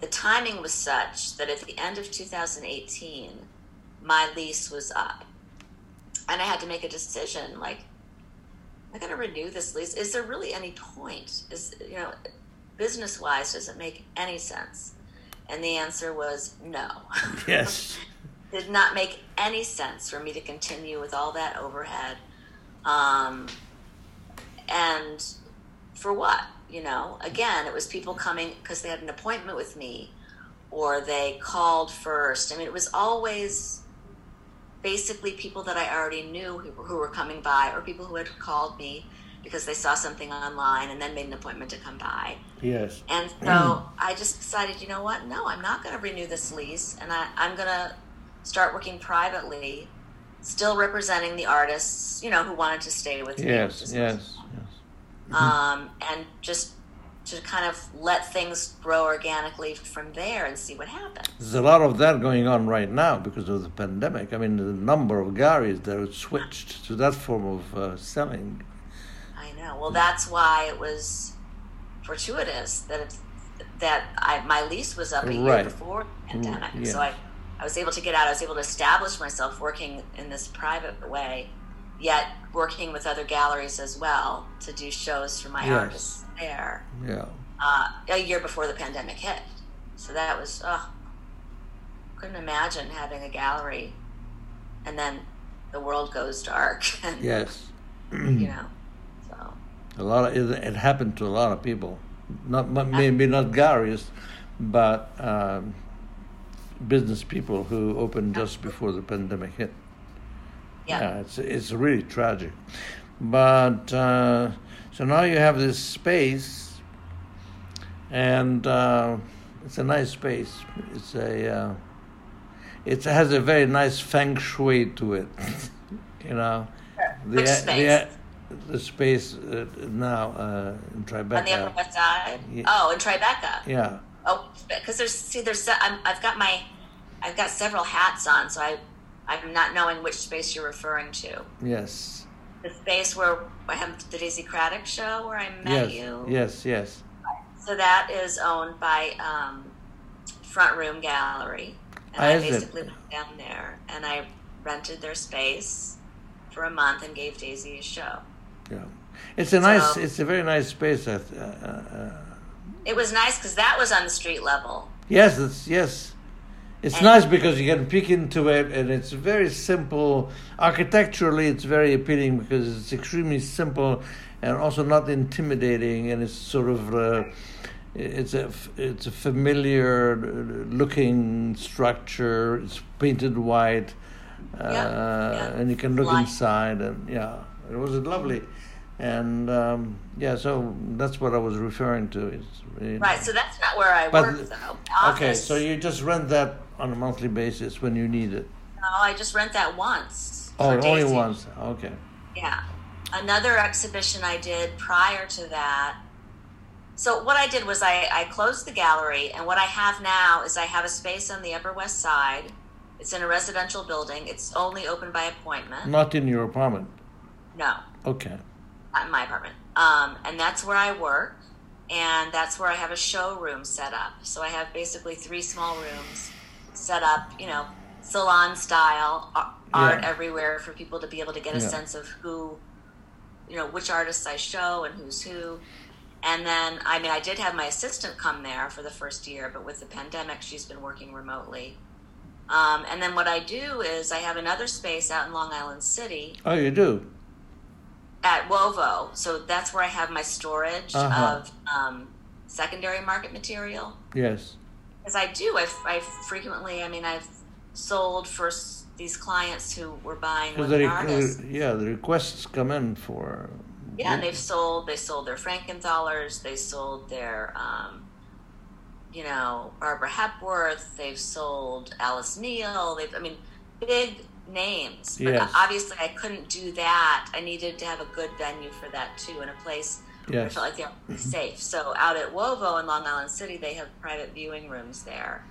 the timing was such that at the end of 2018, my lease was up. And I had to make a decision like, am I going to renew this lease? Is there really any point? Is, you know, business wise, does it make any sense? And the answer was no. Yes. did not make any sense for me to continue with all that overhead. Um, and for what? You know, again, it was people coming because they had an appointment with me or they called first. I mean, it was always basically people that I already knew who, who were coming by or people who had called me because they saw something online and then made an appointment to come by. Yes. And so I just decided, you know what? No, I'm not going to renew this lease, and I, I'm going to start working privately, still representing the artists, you know, who wanted to stay with me. which Yes. Yes. Um, and just to kind of let things grow organically from there and see what happens. There's a lot of that going on right now because of the pandemic. I mean, the number of galleries that have switched to that form of uh, selling. I know. Well, that's why it was fortuitous that it, that I, my lease was up a year Right. before the pandemic. Mm, So I, I was able to get out. I was able to establish myself working in this private way, yet working with other galleries as well to do shows for my Yes. artists there Yeah. uh, a year before the pandemic hit. So that was, oh, couldn't imagine having a gallery and then the world goes dark. And, Yes. You know, so. A lot of it, it happened to a lot of people. Not maybe not galleries, but um, business people who opened just before the pandemic hit. Yeah, yeah it's it's really tragic. But uh, so now you have this space, and uh, it's a nice space. It's a uh, it has a very nice feng shui to it. you know, the, Which space? The, the space uh, now uh, in Tribeca. On the Upper West Side. Yeah. Oh, in Tribeca. Yeah. Oh, because there's see there's i have got my I've got several hats on, so I I'm not knowing which space you're referring to. Yes. The space where I have the Daisy Craddock show where I yes. met you. Yes, yes. So that is owned by um, Front Room Gallery. And I basically went down there and I rented their space for a month and gave Daisy a show. Yeah, it's a so, nice, it's a very nice space. Uh, uh, it was nice because that was on the street level. Yes, it's yes. It's nice because you can peek into it, and it's very simple. Architecturally, it's very appealing because it's extremely simple and also not intimidating, and it's sort of uh, it's a it's a familiar looking structure. It's painted white, uh, yeah, yeah. and you can look Light. inside, and yeah, it was lovely. And um, yeah, so that's what I was referring to. It's, right, so that's not where I but, work, though. Okay, so you just rent that on a monthly basis when you need it. No, I just rent that once. Oh, only once. Okay. Yeah. Another exhibition I did prior to that so what I did was I, I closed the gallery, and what I have now is I have a space on the Upper West Side. It's in a residential building. It's only open by appointment. Not in your apartment. No. Okay. In my apartment. Um, and that's where I work, and that's where I have a showroom set up. So I have basically three small rooms set up, you know, salon style, art yeah. everywhere for people to be able to get a yeah. sense of who, you know, which artists I show and who's who. And then, I mean, I did have my assistant come there for the first year, but with the pandemic, she's been working remotely. Um, and then what I do is I have another space out in Long Island City. Oh, you do? At UOVO. So that's where I have my storage uh-huh. of um, secondary market material. Yes. Because I do. I, I frequently, I mean, I've sold for these clients who were buying the, artists. Yeah, the requests come in for yeah, and they've sold they sold their Frankenthalers, they sold their um, you know Barbara Hepworth, they've sold Alice Neel. They've I mean big names, but yes. obviously I couldn't do that. I needed to have a good venue for that too, and a place yes. where I felt like they were mm-hmm. safe. So out at UOVO in Long Island City, they have private viewing rooms there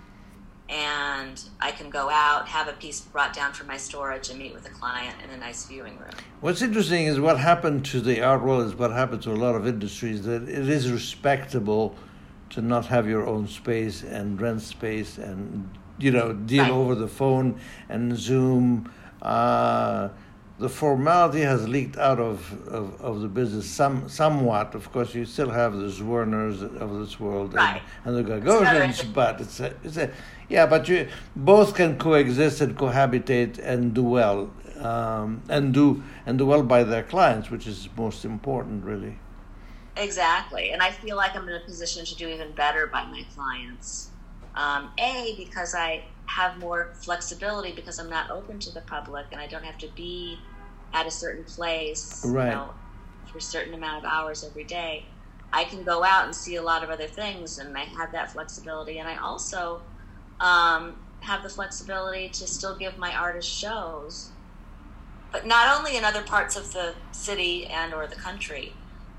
and I can go out, have a piece brought down from my storage, and meet with a client in a nice viewing room. What's interesting is what happened to the art world is what happened to a lot of industries that it is respectable to not have your own space and rent space and you know deal right. over the phone and Zoom. Uh, the formality has leaked out of, of, of, the business some somewhat. Of course, you still have the Zwirners of this world right. and, and, the Gagosians, but it's a, it's a yeah, but you both can coexist and cohabitate and do well, um, and do and do well by their clients, which is most important, really. Exactly, and I feel like I'm in a position to do even better by my clients. Um, a because I have more flexibility because I'm not open to the public and I don't have to be at a certain place, right. you know, for a certain amount of hours every day. I can go out and see a lot of other things, and I have that flexibility. And I also um, have the flexibility to still give my artist shows, but not only in other parts of the city and or the country,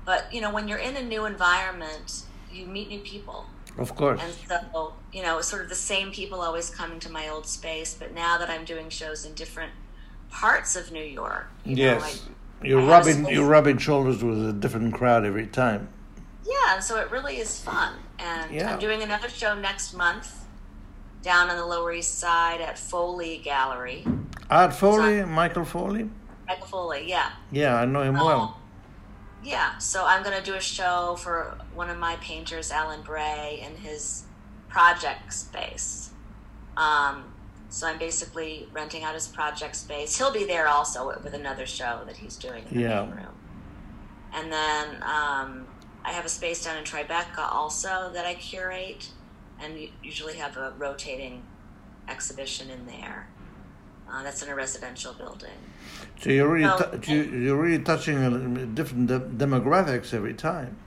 but you know when you're in a new environment, you meet new people. Of course. And so you know, sort of the same people always coming to my old space, but now that I'm doing shows in different parts of New York, you yes. Know, I, you're I rubbing you're rubbing shoulders with a different crowd every time. Yeah, so it really is fun. And yeah. I'm doing another show next month down on the Lower East Side at Foley Gallery. Art Foley, so Michael Foley? Michael Foley, yeah. Yeah, I know him um, well. Yeah, so I'm going to do a show for one of my painters, Alan Bray, in his project space. Um, so I'm basically renting out his project space. He'll be there also with another show that he's doing in the yeah. room. And then um, I have a space down in Tribeca also that I curate and usually have a rotating exhibition in there. Uh, that's in a residential building. So you're really tou- you, you're really touching on different de- demographics every time.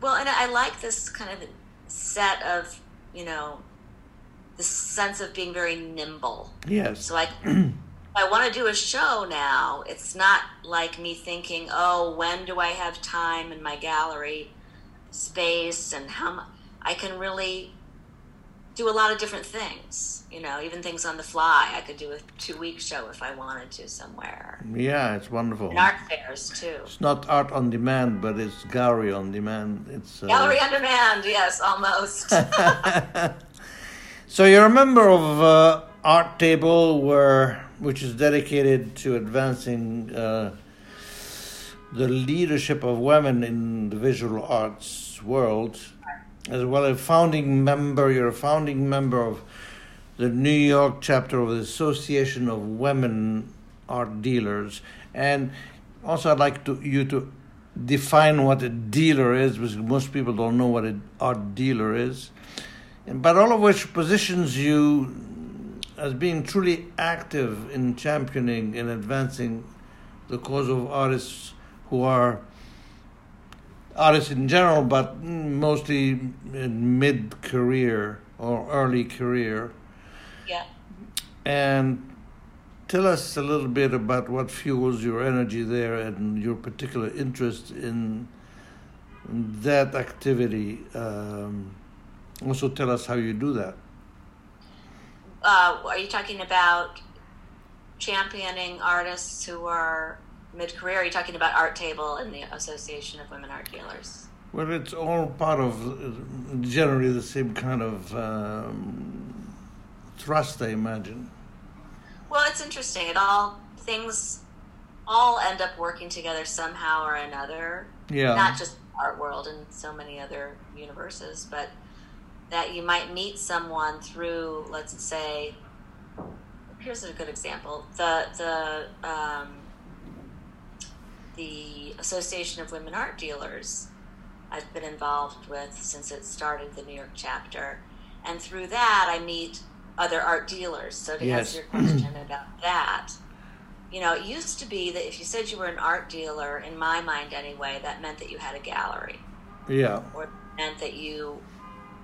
Well, and I like this kind of set of, you know, the sense of being very nimble. Yes. So I, I want to do a show now, it's not like me thinking, oh, when do I have time in my gallery space and how much. I can really do a lot of different things. You know, even things on the fly. I could do a two week show if I wanted to somewhere. Yeah, it's wonderful. And art fairs too. It's not art on demand, but it's gallery on demand. It's uh, Gallery on demand, yes, almost. So you're a member of uh, Art Table, where which is dedicated to advancing uh, the leadership of women in the visual arts world, as well as founding member. You're a founding member of the New York chapter of the Association of Women Art Dealers, and also I'd like to you to define what a dealer is, because most people don't know what an art dealer is but all of which positions you as being truly active in championing and advancing the cause of artists who are artists in general, but mostly in mid career or early career. yeah. And tell us a little bit about what fuels your energy there and your particular interest in that activity. Um, also, tell us how you do that. Uh, are you talking about championing artists who are mid career? Are you talking about Art Table and the Association of Women Art Dealers? Well, it's all part of generally the same kind of um, thrust, I imagine. Well, it's interesting. It all things all end up working together somehow or another. Yeah. Not just art world and so many other universes, but that you might meet someone through, let's say, here's a good example: the the um, the Association of Women Art Dealers. I've been involved with since it started the New York chapter, and through that I meet other art dealers. So to Yes. answer your question about that, you know, it used to be that if you said you were an art dealer, in my mind anyway, that meant that you had a gallery, Yeah. or it meant that you,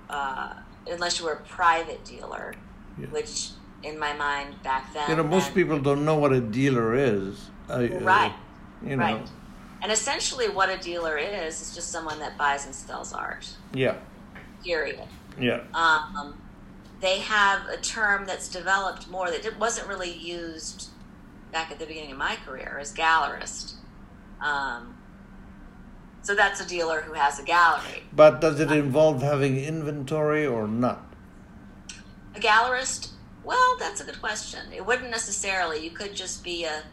uh, unless you were a private dealer, Yeah. which in my mind back then, You know, most people don't know what a dealer is. I, uh, Right. You know. right. And essentially, what a dealer is is just someone that buys and sells art. Yeah. Period. Yeah. um, they have a term that's developed more that it wasn't really used back at the beginning of my career as gallerist. Um, so that's a dealer who has a gallery. But does it involve having inventory or not? A gallerist, well, that's a good question. It wouldn't necessarily. You could just be a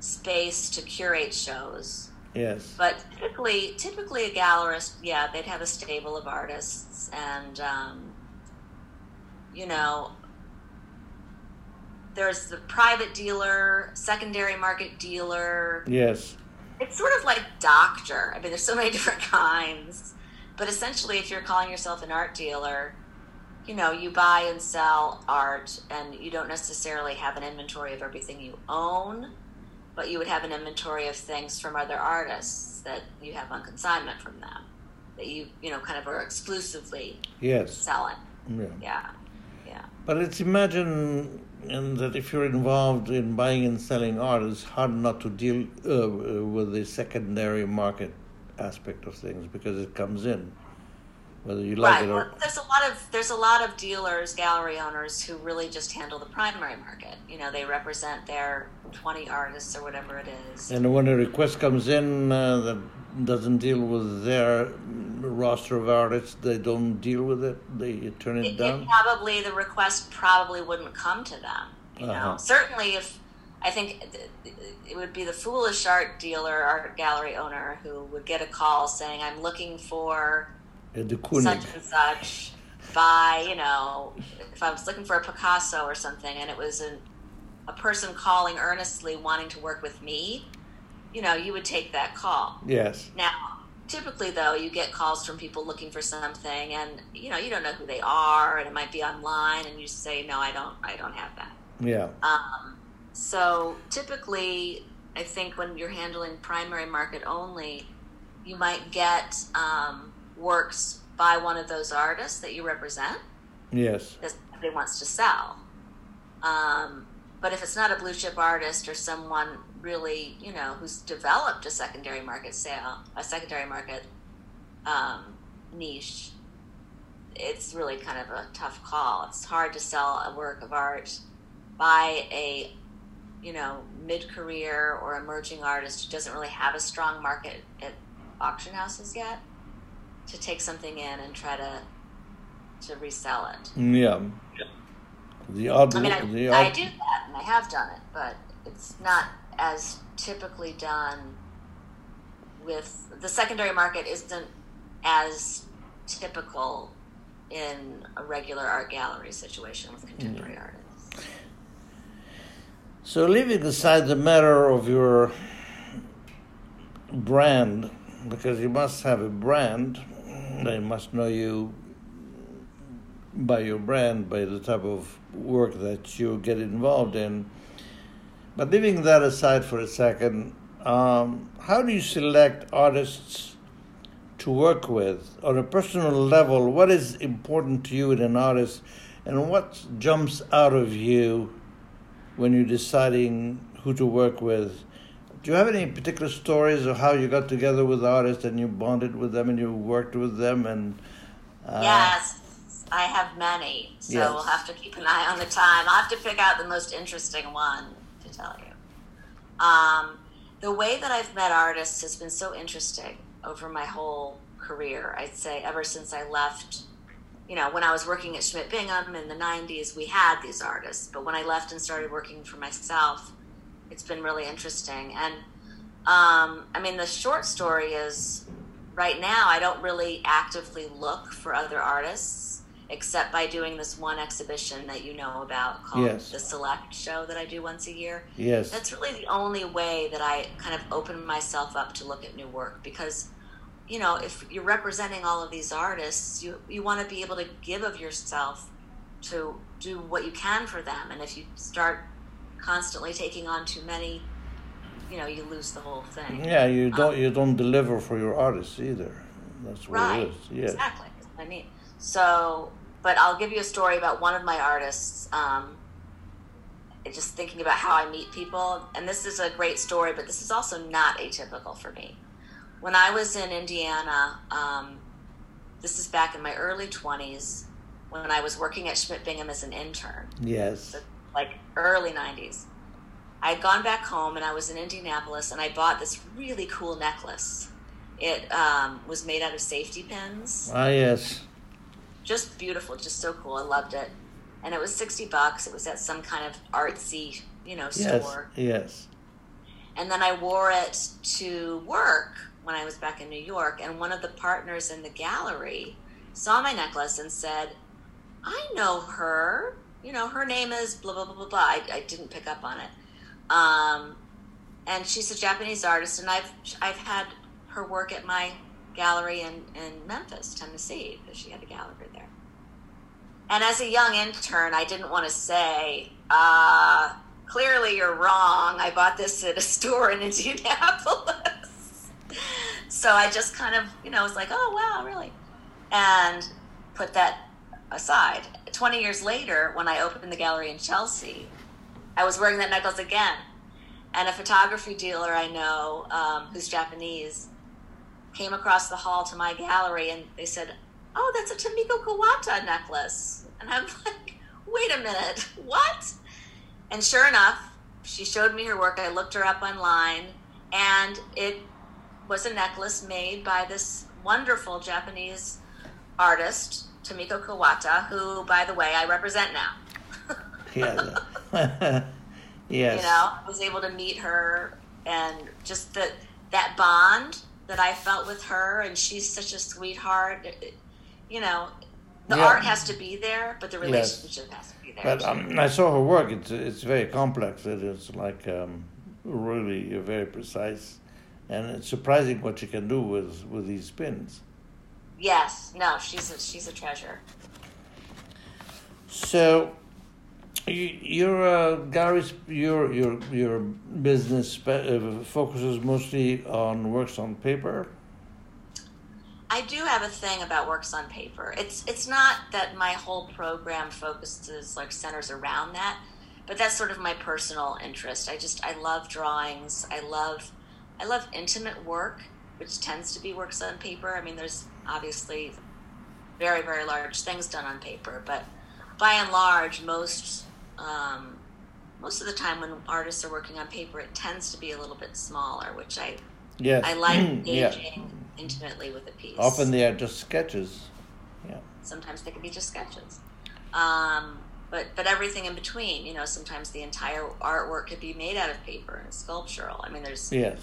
space to curate shows. Yes. But typically, typically a gallerist, yeah, they'd have a stable of artists, and um, you know, there's the private dealer, secondary market dealer. Yes. It's sort of like doctor. I mean, there's so many different kinds, but essentially, if you're calling yourself an art dealer, you know, you buy and sell art, and you don't necessarily have an inventory of everything you own but you would have an inventory of things from other artists that you have on consignment from them that you you know kind of are exclusively Yes. selling Yeah. yeah yeah But it's imagine and that if you're involved in buying and selling art, it's hard not to deal uh, with the secondary market aspect of things because it comes in, whether you like right it well, there's a lot of there's a lot of dealers gallery owners who really just handle the primary market you know they represent their 20 artists or whatever it is And when a request comes in uh, that doesn't deal with their roster of artists, they don't deal with it. They turn it, it, down. it probably the request probably wouldn't come to them. You know, Uh-huh. certainly if I think it would be the foolish art dealer, art gallery owner who would get a call saying, "I'm looking for Uh. Such and such." By you know, if I was looking for a Picasso or something, and it was a a person calling earnestly wanting to work with me, you know, you would take that call. Yes. Now, typically though you get calls from people looking for something and you know you don't know who they are and it might be online and you say no i don't i don't have that Yeah. um, so typically i think when you're handling primary market only you might get um, works by one of those artists that you represent Yes. because they wants to sell. Um, but if it's not a blue chip artist or someone really, you know, who's developed a secondary market sale, a secondary market um, niche, it's really kind of a tough call. It's hard to sell a work of art by a, you know, mid-career or emerging artist who doesn't really have a strong market at auction houses yet to take something in and try to to resell it. Yeah. The odd. I mean, I, the I do that, and I have done it, but it's not as typically done with the secondary market. Isn't as typical in a regular art gallery situation with contemporary artists. So, leaving aside the matter of your brand, because you must have a brand, they must know you by your brand, by the type of work that you get involved in. But leaving that aside for a second, um, how do you select artists to work with on a personal level? What is important to you in an artist, and what jumps out of you when you're deciding who to work with? Do you have any particular stories of how you got together with artists and you bonded with them and you worked with them and? Uh, yes, I have many, so Yes. we'll have to keep an eye on the time. I'll have to pick out the most interesting one to tell you. Um, the way that I've met artists has been so interesting over my whole career. I'd say ever since I left, you know, when I was working at Schmidt Bingham in the 90s, we had these artists. But when I left and started working for myself, it's been really interesting. And um, I mean, the short story is right now, I don't really actively look for other artists except by doing this one exhibition that you know about called Yes. the Select Show that I do once a year. Yes. That's really the only way that I kind of open myself up to look at new work because, you know, if you're representing all of these artists, you you want to be able to give of yourself to do what you can for them, and if you start constantly taking on too many, you know, you lose the whole thing. Yeah, you don't you don't deliver for your artists either. That's what Right. it is. Yes. Exactly. That's what I mean. So, but I'll give you a story about one of my artists. Um, just thinking about how I meet people, and this is a great story, but this is also not atypical for me. When I was in Indiana, um, this is back in my early 20s, when I was working at Schmidt Bingham as an intern Yes. Like early 90s. I had gone back home and I was in Indianapolis and I bought this really cool necklace. It um, was made out of safety pins. Ah, yes. Just beautiful, just so cool. I loved it. And it was 60 bucks. It was at some kind of artsy, you know, store. Yes. Yes. And then I wore it to work when I was back in New York. And one of the partners in the gallery saw my necklace and said, I know her. You know, her name is blah, blah, blah, blah, blah. I, I didn't pick up on it. Um, and she's a Japanese artist, and I've, I've had her work at my gallery in, in Memphis, Tennessee, because she had a gallery there. And as a young intern, I didn't want to say, uh, clearly you're wrong. I bought this at a store in Indianapolis. so I just kind of, you know, was like, oh, wow, really? And put that aside. 20 years later, when I opened the gallery in Chelsea, I was wearing that necklace again. And a photography dealer I know, um, who's Japanese, came across the hall to my gallery and they said, Oh, that's a Tomiko Kawata necklace. And I'm like, Wait a minute, what? And sure enough, she showed me her work. I looked her up online, and it was a necklace made by this wonderful Japanese artist, Tomiko Kawata, who, by the way, I represent now. Yeah. yes. You know, I was able to meet her, and just the that bond that I felt with her, and she's such a sweetheart. You know, the Yeah. art has to be there, but the Yes. relationship has to be there. But um, I saw her work. It's it's very complex. It is like um, really very precise and it's surprising what you can do with with these pins. Yes, no, she's a, she's a treasure. So, your uh, galleries, your your your business uh, focuses mostly on works on paper. I do have a thing about works on paper. It's it's not that my whole program focuses like centers around that, but that's sort of my personal interest. I just I love drawings. I love I love intimate work, which tends to be works on paper. I mean, there's obviously very very large things done on paper, but by and large, most um, most of the time when artists are working on paper, it tends to be a little bit smaller, which I Yes. I like yeah. engaging intimately with a piece. Often they are just sketches. Yeah. sometimes they can be just sketches. Um, but but everything in between, you know, sometimes the entire artwork could be made out of paper and sculptural. I mean, there's Yes.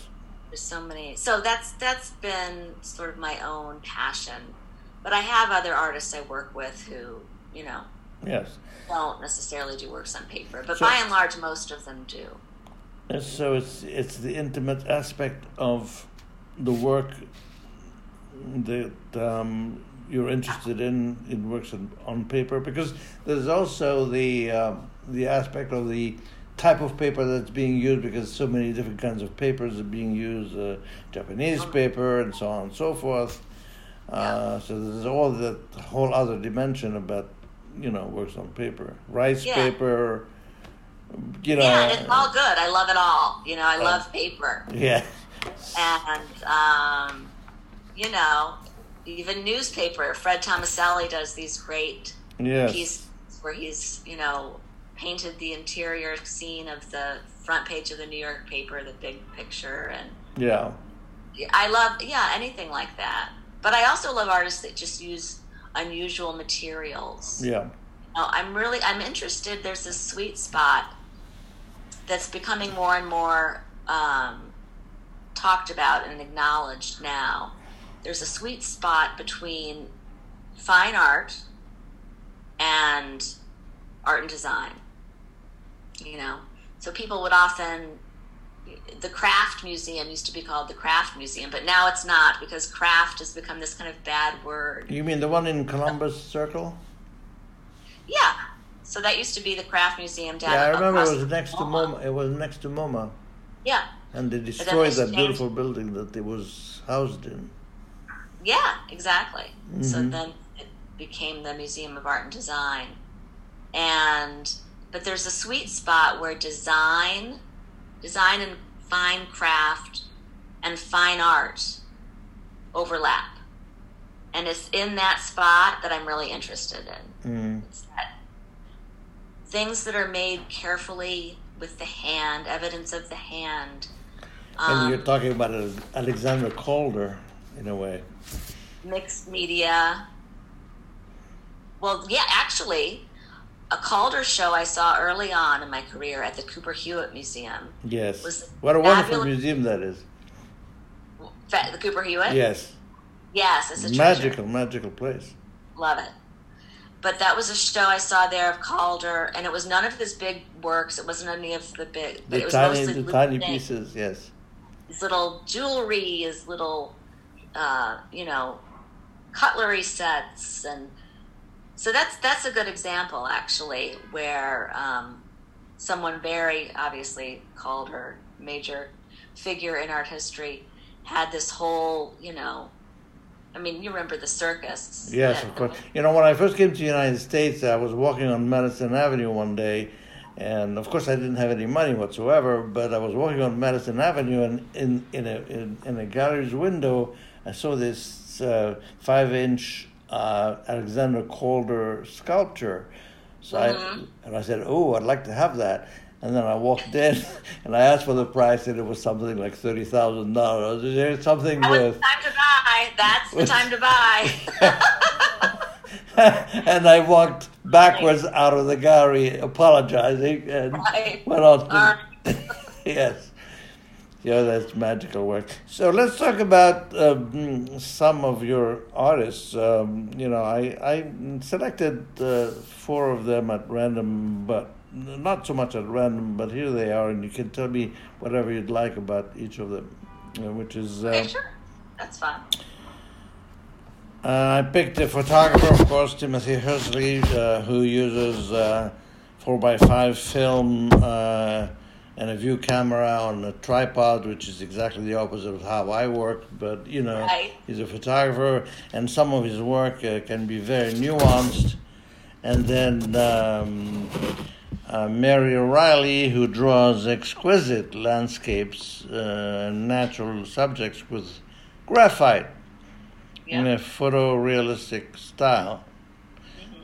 There's so many. So that's that's been sort of my own passion. But I have other artists I work with who, you know, Yes. don't necessarily do works on paper. But So- by and large, most of them do. And so it's it's the intimate aspect of the work that um, you're interested in in works on, on paper because there's also the uh, the aspect of the type of paper that's being used because so many different kinds of papers are being used uh, Japanese paper and so on and so forth uh, so there's all that whole other dimension about you know works on paper rice Yeah. paper you know yeah, it's all good. I love it all. You know, I Uh, love paper. yeah and um, you know, even newspaper. Fred Tomaselli does these great yes pieces where he's you know painted the interior scene of the front page of the New York paper, the big picture, and yeah I love yeah anything like that. But I also love artists that just use unusual materials. yeah Now, I'm really I'm interested. There's this sweet spot that's becoming more and more um, talked about and acknowledged now. There's a sweet spot between fine art and art and design. You know, so people would often the craft museum used to be called the craft museum, but now it's not because craft has become this kind of bad word. You mean the one in Columbus Circle? Yeah. So that used to be the craft museum down. yeah, I remember it was next to MoMA. MoMA. It was next to MoMA, Yeah, and they destroyed that beautiful building that it was housed in. yeah, exactly. So Mhm. then it became the Museum of Art and Design, and but there's a sweet spot where design, design and fine craft, and fine art overlap, and it's in that spot that I'm really interested in. Mm. It's that things that are made carefully with the hand, evidence of the hand. and Um, you're talking about Alexander Calder, in a way. mixed media. Well, yeah, actually, a Calder show I saw early on in my career at the Cooper Hewitt Museum. Yes. Was What a wonderful fabulous- museum that is. The Cooper Hewitt? Yes. Yes, it's a treasure. Magical, magical place. Love it. But that was a show I saw there of Calder, and it was none of his big works. It wasn't any of the big, but it The was tiny, mostly the tiny things. pieces. Yes. his little jewelry, his little, uh, you know, cutlery sets, and so that's that's a good example actually, where um, someone very obviously Calder major figure in art history had this whole, you know, I mean, you remember the circus? Yes, of course. You know, when I first came to the United States, I was walking on Madison Avenue one day, and of course, I didn't have any money whatsoever. But I was walking on Madison Avenue, and in in a in, in a gallery's window, I saw this uh, five-inch uh, Alexander Calder sculpture. So I Mhm. and I said, "Oh, I'd like to have that." And then I walked in, and I asked for the price, and it was something like thirty thousand dollars. Is there something That with time to buy. That's the time to buy. and I walked backwards out of the gallery, apologizing, and Right. went on. To, All yes, yeah, that's magical work. So let's talk about um, some of your artists. Um, you know, I I selected uh, four of them at random, but not so much at random. But here they are, and you can tell me whatever you'd like about each of them. uh, which is. Okay, sure. That's fun. Uh, I picked a photographer, of course, Timothy Hursley, uh, who uses uh, 4x5 film uh, and a view camera on a tripod, which is exactly the opposite of how I work. But, you know, Right. he's a photographer, and some of his work uh, can be very nuanced. And then um, uh, Mary O'Reilly, who draws exquisite landscapes uh, and natural subjects with graphite in a photorealistic style.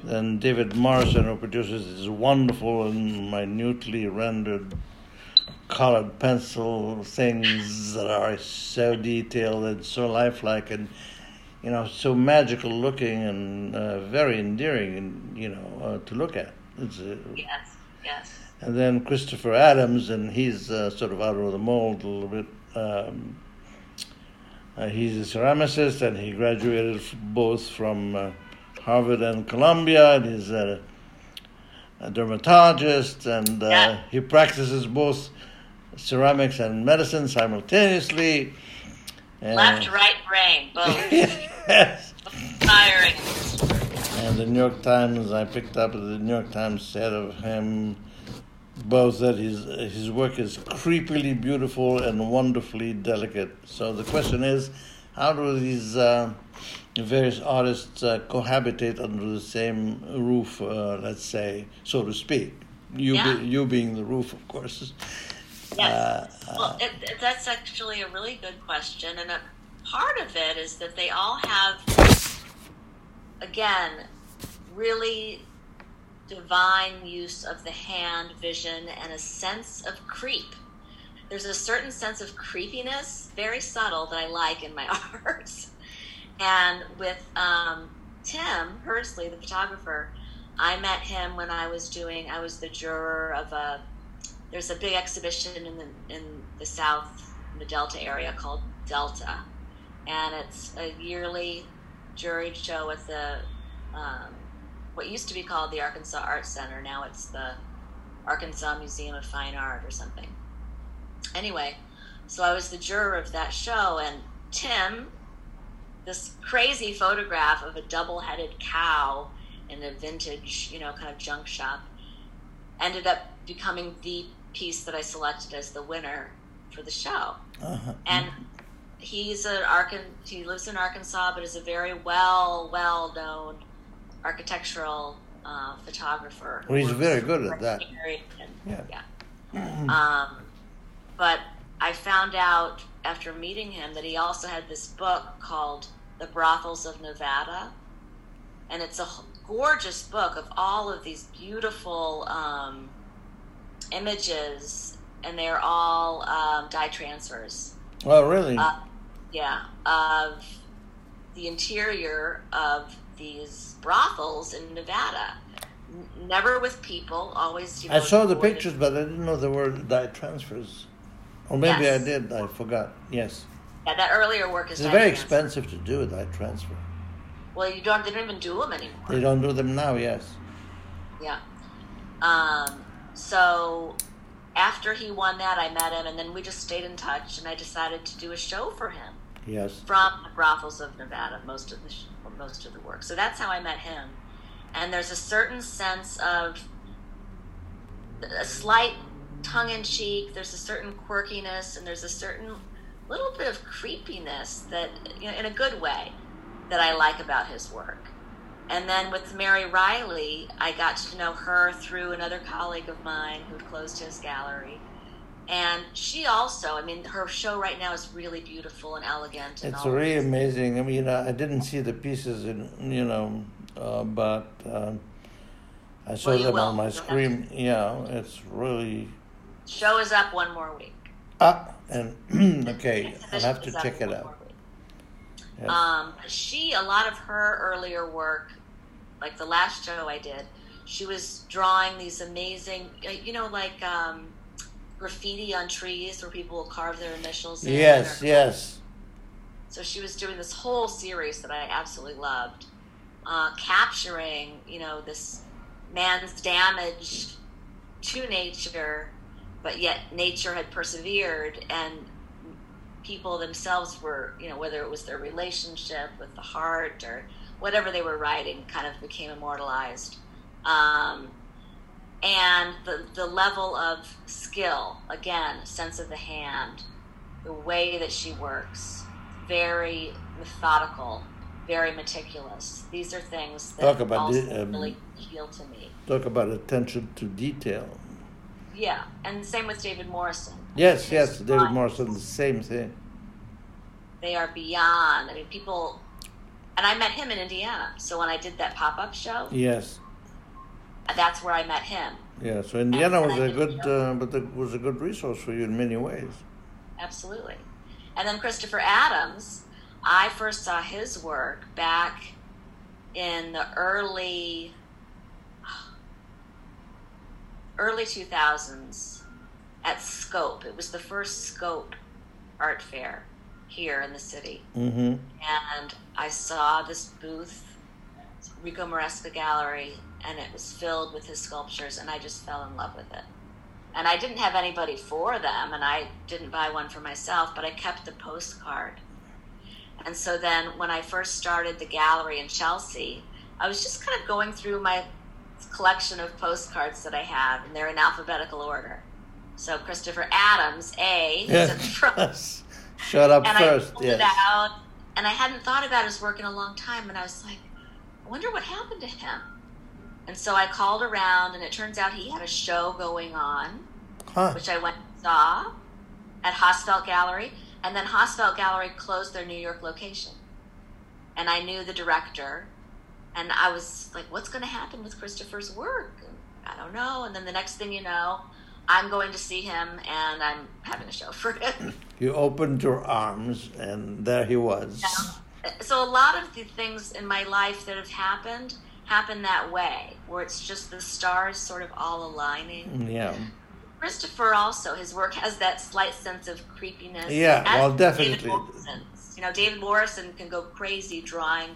Then David Morrison, who produces these wonderful and minutely rendered colored pencil things that are so detailed and so lifelike and you know so magical looking and uh, very endearing and you know uh, to look at. It's a, Yes. Yes. and then Christopher Adams, and he's uh, sort of out of the mold a little bit. Um, uh, he's a ceramicist, and he graduated f- both from uh, Harvard and Columbia, and he's a, a dermatologist, and uh, Yeah. he practices both ceramics and medicine simultaneously. And, Left, right, brain, both yes. firing. And the New York Times, I picked up the New York Times said of him both that his his work is creepily beautiful and wonderfully delicate. So the question is, how do these uh, various artists uh, cohabitate under the same roof? Uh, let's say, so to speak. You Yeah. be, you being the roof, of course. Yes. Uh, well, it, it- that's actually a really good question, and a part of it is that they all have, again, really divine use of the hand, vision, and a sense of creep. There's a certain sense of creepiness, very subtle, that I like in my art. And with um, Tim Hursley, the photographer, I met him when I was doing. I was the juror of a. There's a big exhibition in the in the South, in the Delta area called Delta, and it's a yearly juried show at the um, what used to be called the Arkansas Art Center. Now it's the Arkansas Museum of Fine Art or something. Anyway, so I was the juror of that show, and Tim, this crazy photograph of a double-headed cow in a vintage, you know, kind of junk shop, ended up becoming the piece that I selected as the winner for the show. uh-huh. And he's an Arkan. He lives in Arkansas, but is a very well, well known architectural uh, photographer. Well, he's very good at that. And- Yeah. yeah. Um, but I found out after meeting him that he also had this book called The Brothels of Nevada. And it's a gorgeous book of all of these beautiful um, images, and they're all um, dye transfers. Well, really. Uh, yeah, of the interior of these brothels in Nevada. N- Never with people, always. You know, I saw the avoided- pictures, but I didn't know there were dye transfers. Or maybe Yes. I did. I forgot. Yes. Yeah, that earlier work is It's very transfer. expensive to do a dye transfer. Well, you don't. They don't even do them anymore. They don't do them now, yes. Yeah. Um, so after he won that, I met him, and then we just stayed in touch, and I decided to do a show for him Yes. from the brothels of Nevada, most of the sh- most of the work. So that's how I met him. And there's a certain sense of a slight tongue in cheek. There's a certain quirkiness, and there's a certain little bit of creepiness that, you know, in a good way, that I like about his work. And then with Mary Riley, I got to know her through another colleague of mine who'd closed his gallery. And she also, I mean, her show right now is really beautiful and elegant. And It's really amazing. I mean, I I didn't see the pieces, in, you know, uh, but um, I saw Well, them will. on my You'll screen. Yeah, it's really. Show is up one more week. Ah, and okay, I'll have to check it out. Yes. Um, she, a lot of her earlier work, like the last show I did, she was drawing these amazing, uh, you know, like um, graffiti on trees where people will carve their initials. yes, or- yes. So she was doing this whole series that I absolutely loved, uh, capturing, you know, this man's damage to nature, but yet nature had persevered and people themselves were, you know, whether it was their relationship with the heart or whatever they were writing, kind of became immortalized. Um, and the, the level of skill, again, sense of the hand, the way that she works, very methodical, very meticulous. These are things that Talk about also the, um, really appeal to me. Talk about attention to detail. Yeah, and same with David Morrison. Yes, His yes, David Morrison, the same thing. They are beyond. I mean, people, and I met him in Indiana. So when I did that pop up show, Yes, that's where I met him. yeah. So Indiana And- was and a good, uh, but it was a good resource for you in many ways. Absolutely. And then Christopher Adams, I first saw his work back in the early early 2000s at Scope. It was the first Scope art fair here in the city. Mm-hmm. And I saw this booth, Rico Maresca Gallery, and it was filled with his sculptures, and I just fell in love with it. And I didn't have anybody for them, and I didn't buy one for myself, but I kept the postcard. And so then when I first started the gallery in Chelsea, I was just kind of going through my collection of postcards that I have, and they're in alphabetical order. So Christopher Adams, A, is at the front. Shut up and first. I yes. it out, and I hadn't thought about his work in a long time, and I was like, I wonder what happened to him. And so I called around, and it turns out he had a show going on, Huh. which I went and saw at Hosfelt Gallery, and then Hosfelt Gallery closed their New York location. And I knew the director, and I was like, what's going to happen with Christopher's work? I don't know. And then the next thing you know, I'm going to see him, and I'm having a show for him. You opened your arms, and there he was. so a lot of the things in my life that have happened happen that way where it's just the stars sort of all aligning mm, Yeah. christopher also his work has that slight sense of creepiness Yeah, as well, definitely. You know david morrison can go crazy drawing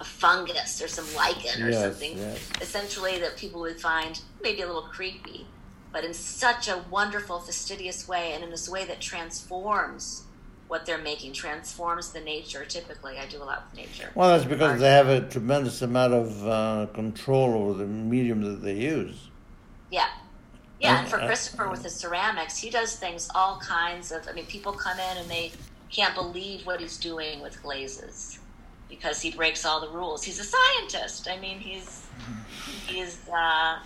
a fungus or some lichen or Yes, something yes. essentially that people would find maybe a little creepy but in such a wonderful fastidious way and in this way that transforms what they're making transforms the nature typically i do a lot with nature Well, that's because they have a tremendous amount of uh, control over the medium that they use. Yeah. Yeah, and for Uh, uh, Christopher with his ceramics, he does things all kinds of. I mean, people come in and they can't believe what he's doing with glazes because he breaks all the rules. He's a scientist. I mean, he's he's uh,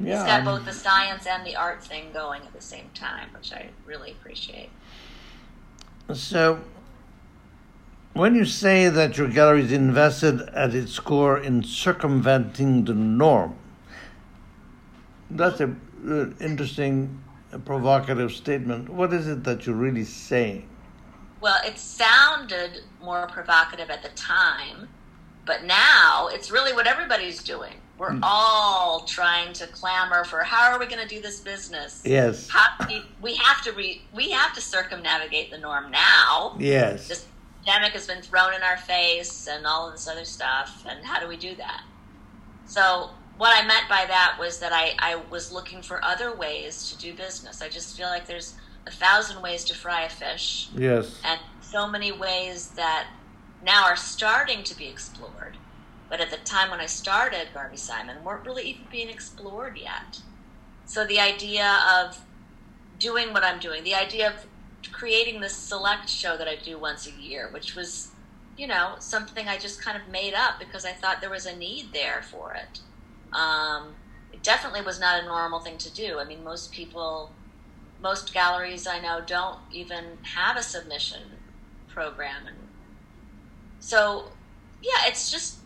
he's Yeah. got both the science and the art thing going at the same time, which I really appreciate. So, when you say that your gallery is invested at its core in circumventing the norm, that's a uh, interesting, uh, provocative statement. What is it that you're really saying? Well, it sounded more provocative at the time, but now it's really what everybody's doing. We're hmm. all trying to clamor for how are we going to do this business? Yes. How we, we have to re, we have to circumnavigate the norm now. Yes. This pandemic has been thrown in our face and all of this other stuff, and how do we do that? So what I meant by that was that I, I was looking for other ways to do business. I just feel like there's a thousand ways to fry a fish Yes. and so many ways that now are starting to be explored. But at the time when I started Garvey Simon, weren't really even being explored yet. So the idea of doing what I'm doing, the idea of creating this select show that I do once a year, which was, you know, something I just kind of made up because I thought there was a need there for it. Um, it definitely was not a normal thing to do. I mean, most people, most galleries I know don't even have a submission program, so yeah, it's just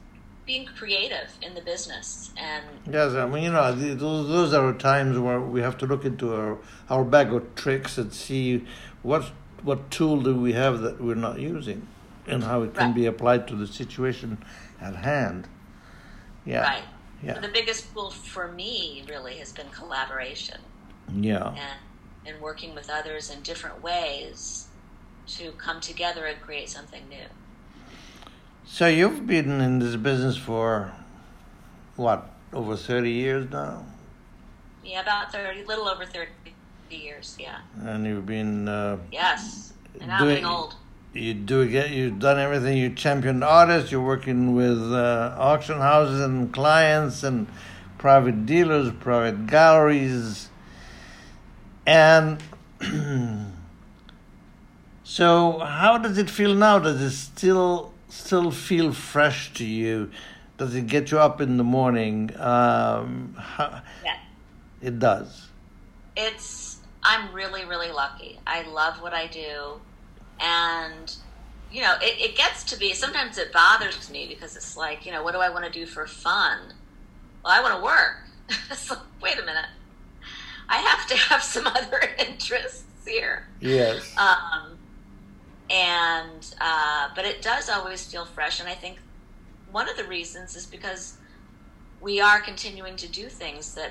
being creative in the business and Yes, I mean, you know, those, those are times where we have to look into our, our bag of tricks and see what what tool do we have that we're not using and how it can Right. be applied to the situation at hand. Yeah. right. Yeah. The biggest tool for me really has been collaboration Yeah. and and working with others in different ways to come together and create something new. So you've been in this business for what, over 30 years now? Yeah, about thirty, little over thirty years. Yeah. And you've been uh, Yes. And I'm getting old. You do it. You've done everything. You championed artists. You're working with uh, auction houses and clients and private dealers, private galleries, and so how does it feel now? Does it still still feel fresh to you? Does it get you up in the morning? Um, how, yeah. It does. It's. I'm really, really lucky. I love what I do, and you know, it, it gets to be. Sometimes it bothers me because it's like, you know, what do I want to do for fun? Well, I want to work. so, wait a minute. I have to have some other interests here. Yes. Um, and uh, but it does always feel fresh, and I think one of the reasons is because we are continuing to do things that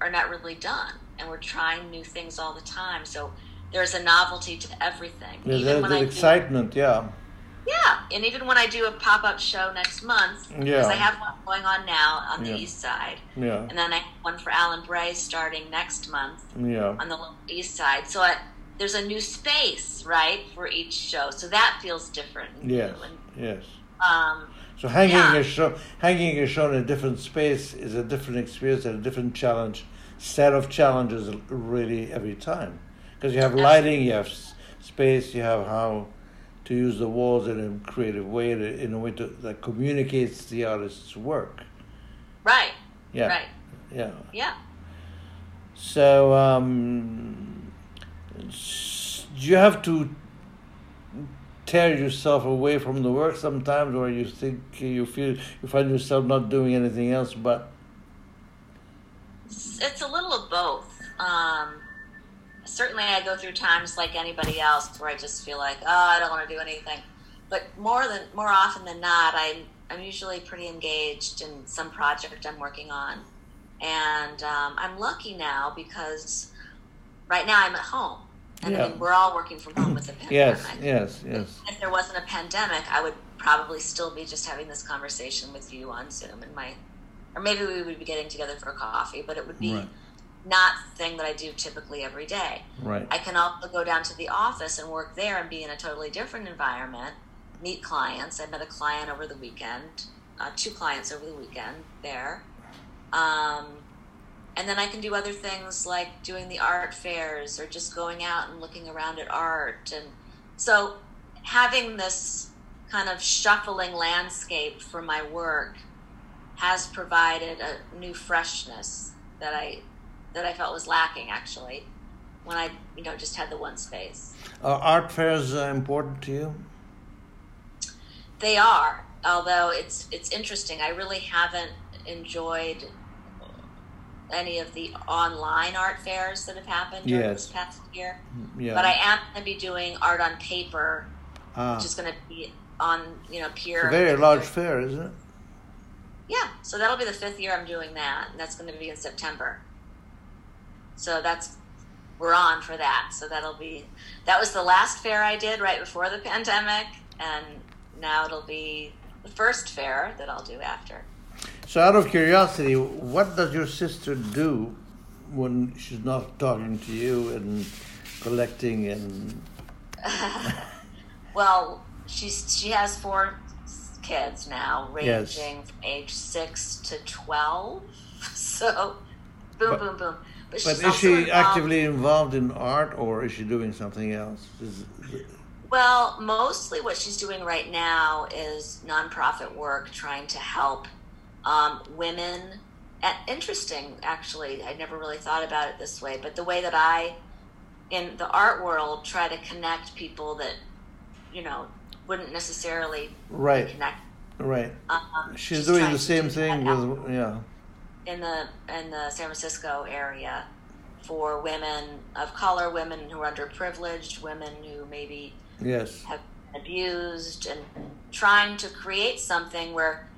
are not really done, and we're trying new things all the time. So there's a novelty to everything. Yeah, even there's excitement, do, yeah. Yeah, and even when I do a pop up show next month, yeah. because I have one going on now on the yeah. east side, yeah, and then I have one for Alan Bray starting next month, yeah, on the east side. So I, there's a new space, right, for each show. So that feels different. Yes, and, yes. Um, so hanging yeah. a show, hanging a show in a different space is a different experience and a different challenge, set of challenges really every time, because you have lighting, you have space, you have how to use the walls in a creative way, in a way to, that communicates the artist's work. Right. Yeah. Right. Yeah. Yeah. So, um, you have to tear yourself away from the work sometimes, or you think you feel you find yourself not doing anything else but? It's a little of both. Um, certainly I go through times like anybody else where I just feel like, oh, I don't want to do anything. But more than more often than not, I'm I'm usually pretty engaged in some project I'm working on, and um, I'm lucky now because right now I'm at home, and Yeah. I mean, we're all working from home with the pandemic. Yes, yes, yes. If there wasn't a pandemic, I would probably still be just having this conversation with you on Zoom, and my, or maybe we would be getting together for a coffee, but it would be Right. not the thing that I do typically every day. Right. I can also go down to the office and work there and be in a totally different environment, meet clients. I met a client over the weekend, uh, two clients over the weekend there. Um, and then I can do other things like doing the art fairs or just going out and looking around at art. And so having this kind of shuffling landscape for my work has provided a new freshness that I that I felt was lacking actually when I you know just had the one space. Are art fairs uh, important to you? They are, although it's it's interesting. I really haven't enjoyed any of the online art fairs that have happened during Yes. this past year. Yeah. But I am going to be doing art on paper, ah, which is going to be on you know it's a very large fair, isn't it? Yeah, so that'll be the fifth year I'm doing that, and that's going to be in September. So that's we're on for that. So that'll be that was the last fair I did right before the pandemic, and now it'll be the first fair that I'll do after. So, out of curiosity, what does your sister do when she's not talking to you and collecting and? Well, she's she has four kids now, Yes. ranging from age six to twelve. So, boom, But- boom, boom. But, But is she involved- actively involved in art, or is she doing something else? Is, Well, mostly what she's doing right now is nonprofit work, trying to help um, women. Interesting, actually, I never really thought about it this way, but the way that I, in the art world, try to connect people that, you know, wouldn't necessarily right, connect. right. Um, She's, doing the same thing with yeah. in the in the San Francisco area for women of color, women who are underprivileged, women who maybe Yes, have been abused and trying to create something where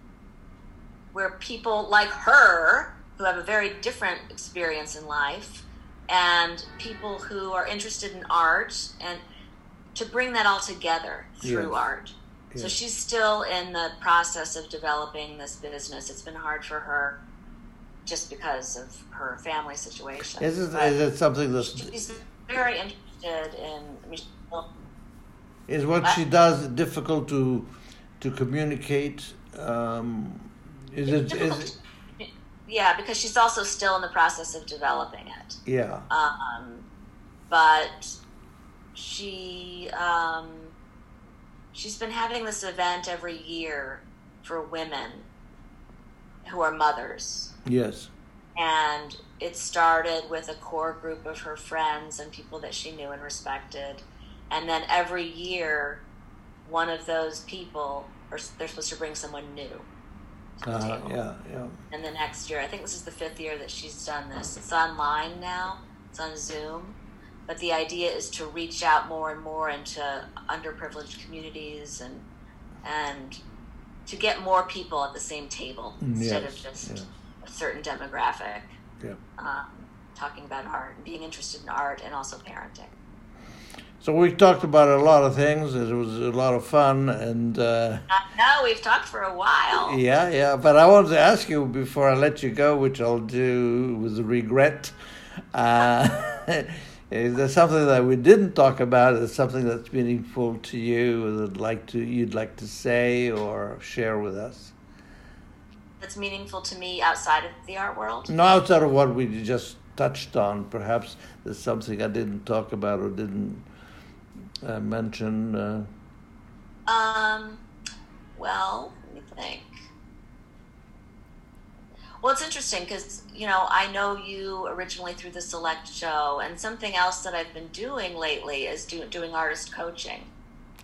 where people like her who have a very different experience in life and people who are interested in art and to bring that all together through art. So she's still in the process of developing this business. It's been hard for her just because of her family situation. is it, it something that's she's very interested in. I mean, Is what she does difficult to to communicate? Um, is it? Is it yeah, because she's also still in the process of developing it. yeah. Um, but she um, she's been having this event every year for women who are mothers, Yes. and it started with a core group of her friends and people that she knew and respected, and then every year, one of those people, or they're supposed to bring someone new. Uh, yeah. Yeah. And the next year, I think this is the fifth year that she's done this. It's online now, it's on Zoom. But the idea is to reach out more and more into underprivileged communities and and to get more people at the same table instead of just yes. a certain demographic. Yeah. Um, talking about art and being interested in art and also parenting. So we talked about a lot of things. It was a lot of fun, and uh, I know we've talked for a while. yeah, yeah. But I wanted to ask you before I let you go, which I'll do with regret. Uh, is there something that we didn't talk about? Is something that's meaningful to you that like to you'd like to say or share with us? That's meaningful to me outside of the art world. No, outside of what we just touched on, perhaps there's something I didn't talk about or didn't uh, mention. Uh, Um, well, let me think. Well, it's interesting because, you know, I know you originally through the Select show, and something else that I've been doing lately is do, doing artist coaching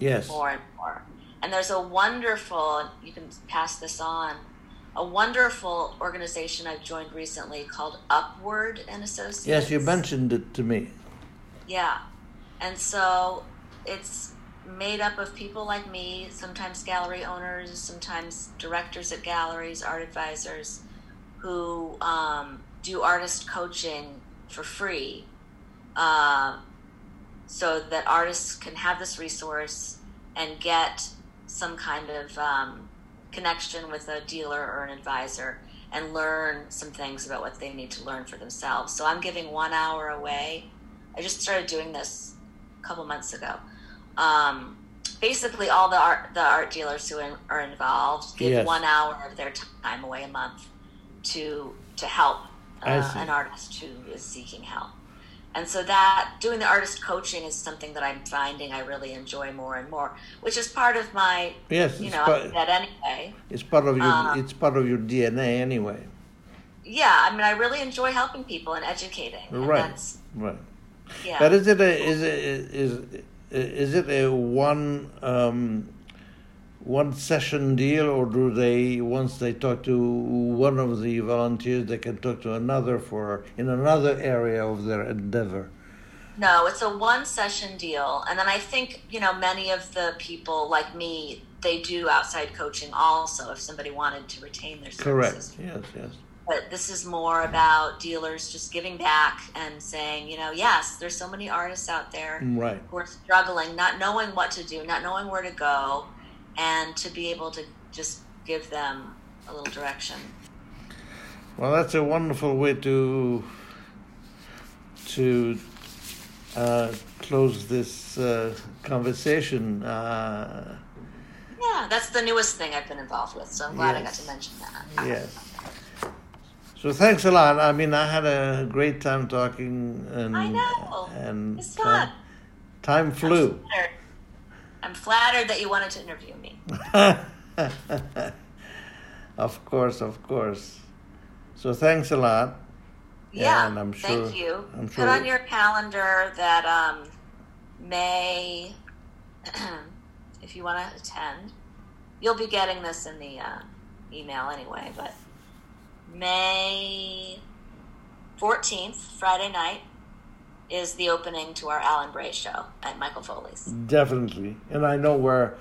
yes. more and more. And there's a wonderful, you can pass this on, a wonderful organization I've joined recently called Upward and Associates. Yes, you mentioned it to me. Yeah. And so it's made up of people like me, sometimes gallery owners, sometimes directors at galleries, art advisors, who um, do artist coaching for free uh, so that artists can have this resource and get some kind of um, connection with a dealer or an advisor and learn some things about what they need to learn for themselves. So I'm giving one hour away. I just started doing this a couple months ago. Um, basically, all the art the art dealers who in, are involved give Yes. one hour of their time away a month to to help uh, an artist who is seeking help. And so that doing the artist coaching is something that I'm finding I really enjoy more and more, which is part of my Yes, you know part, that anyway. it's part of your Uh, it's part of your DNA anyway. Yeah, I mean I really enjoy helping people and educating. Right. Right. yeah. But is it a is it is is it a one um, one session deal, or do they once they talk to one of the volunteers, they can talk to another for in another area of their endeavor? No, it's a one session deal. And then I think, you know, many of the people like me, they do outside coaching also if somebody wanted to retain their services. Correct. Yes. Yes. But this is more about dealers just giving back and saying, you know, yes, there's so many artists out there Right. who are struggling, not knowing what to do, not knowing where to go, and to be able to just give them a little direction. Well, that's a wonderful way to to uh, close this uh, conversation. Uh, Yeah, that's the newest thing I've been involved with, so I'm glad I got to mention that. yes. So thanks a lot. I mean, I had a great time talking, and I know. and It's time, fun. time flew. I'm flattered. I'm flattered that you wanted to interview me. of course, of course. So thanks a lot. Yeah, and I'm thank you. I'm Put on your calendar that um, May, if you want to attend, you'll be getting this in the uh, email anyway, but May 14th, Friday night, is the opening to our Alan Bray show at Michael Foley's. Definitely, and I know where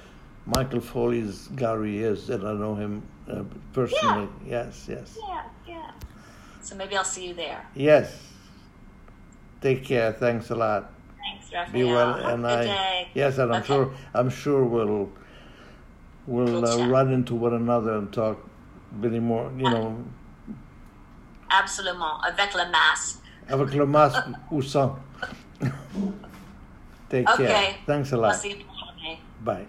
Michael Foley's gallery is, and I know him uh, personally. Yes, yes, Yeah, yeah. So maybe I'll see you there. yes. Take care. Thanks a lot. Thanks, Raphael. Be well, Have and I day. yes, and I'm sure I'm sure we'll we'll We'll uh, run into one another and talk many more. You know, Absolument. Avec le masque. avec le masque ou sans. Take care. Okay. Thanks a lot. see you tomorrow. Bye.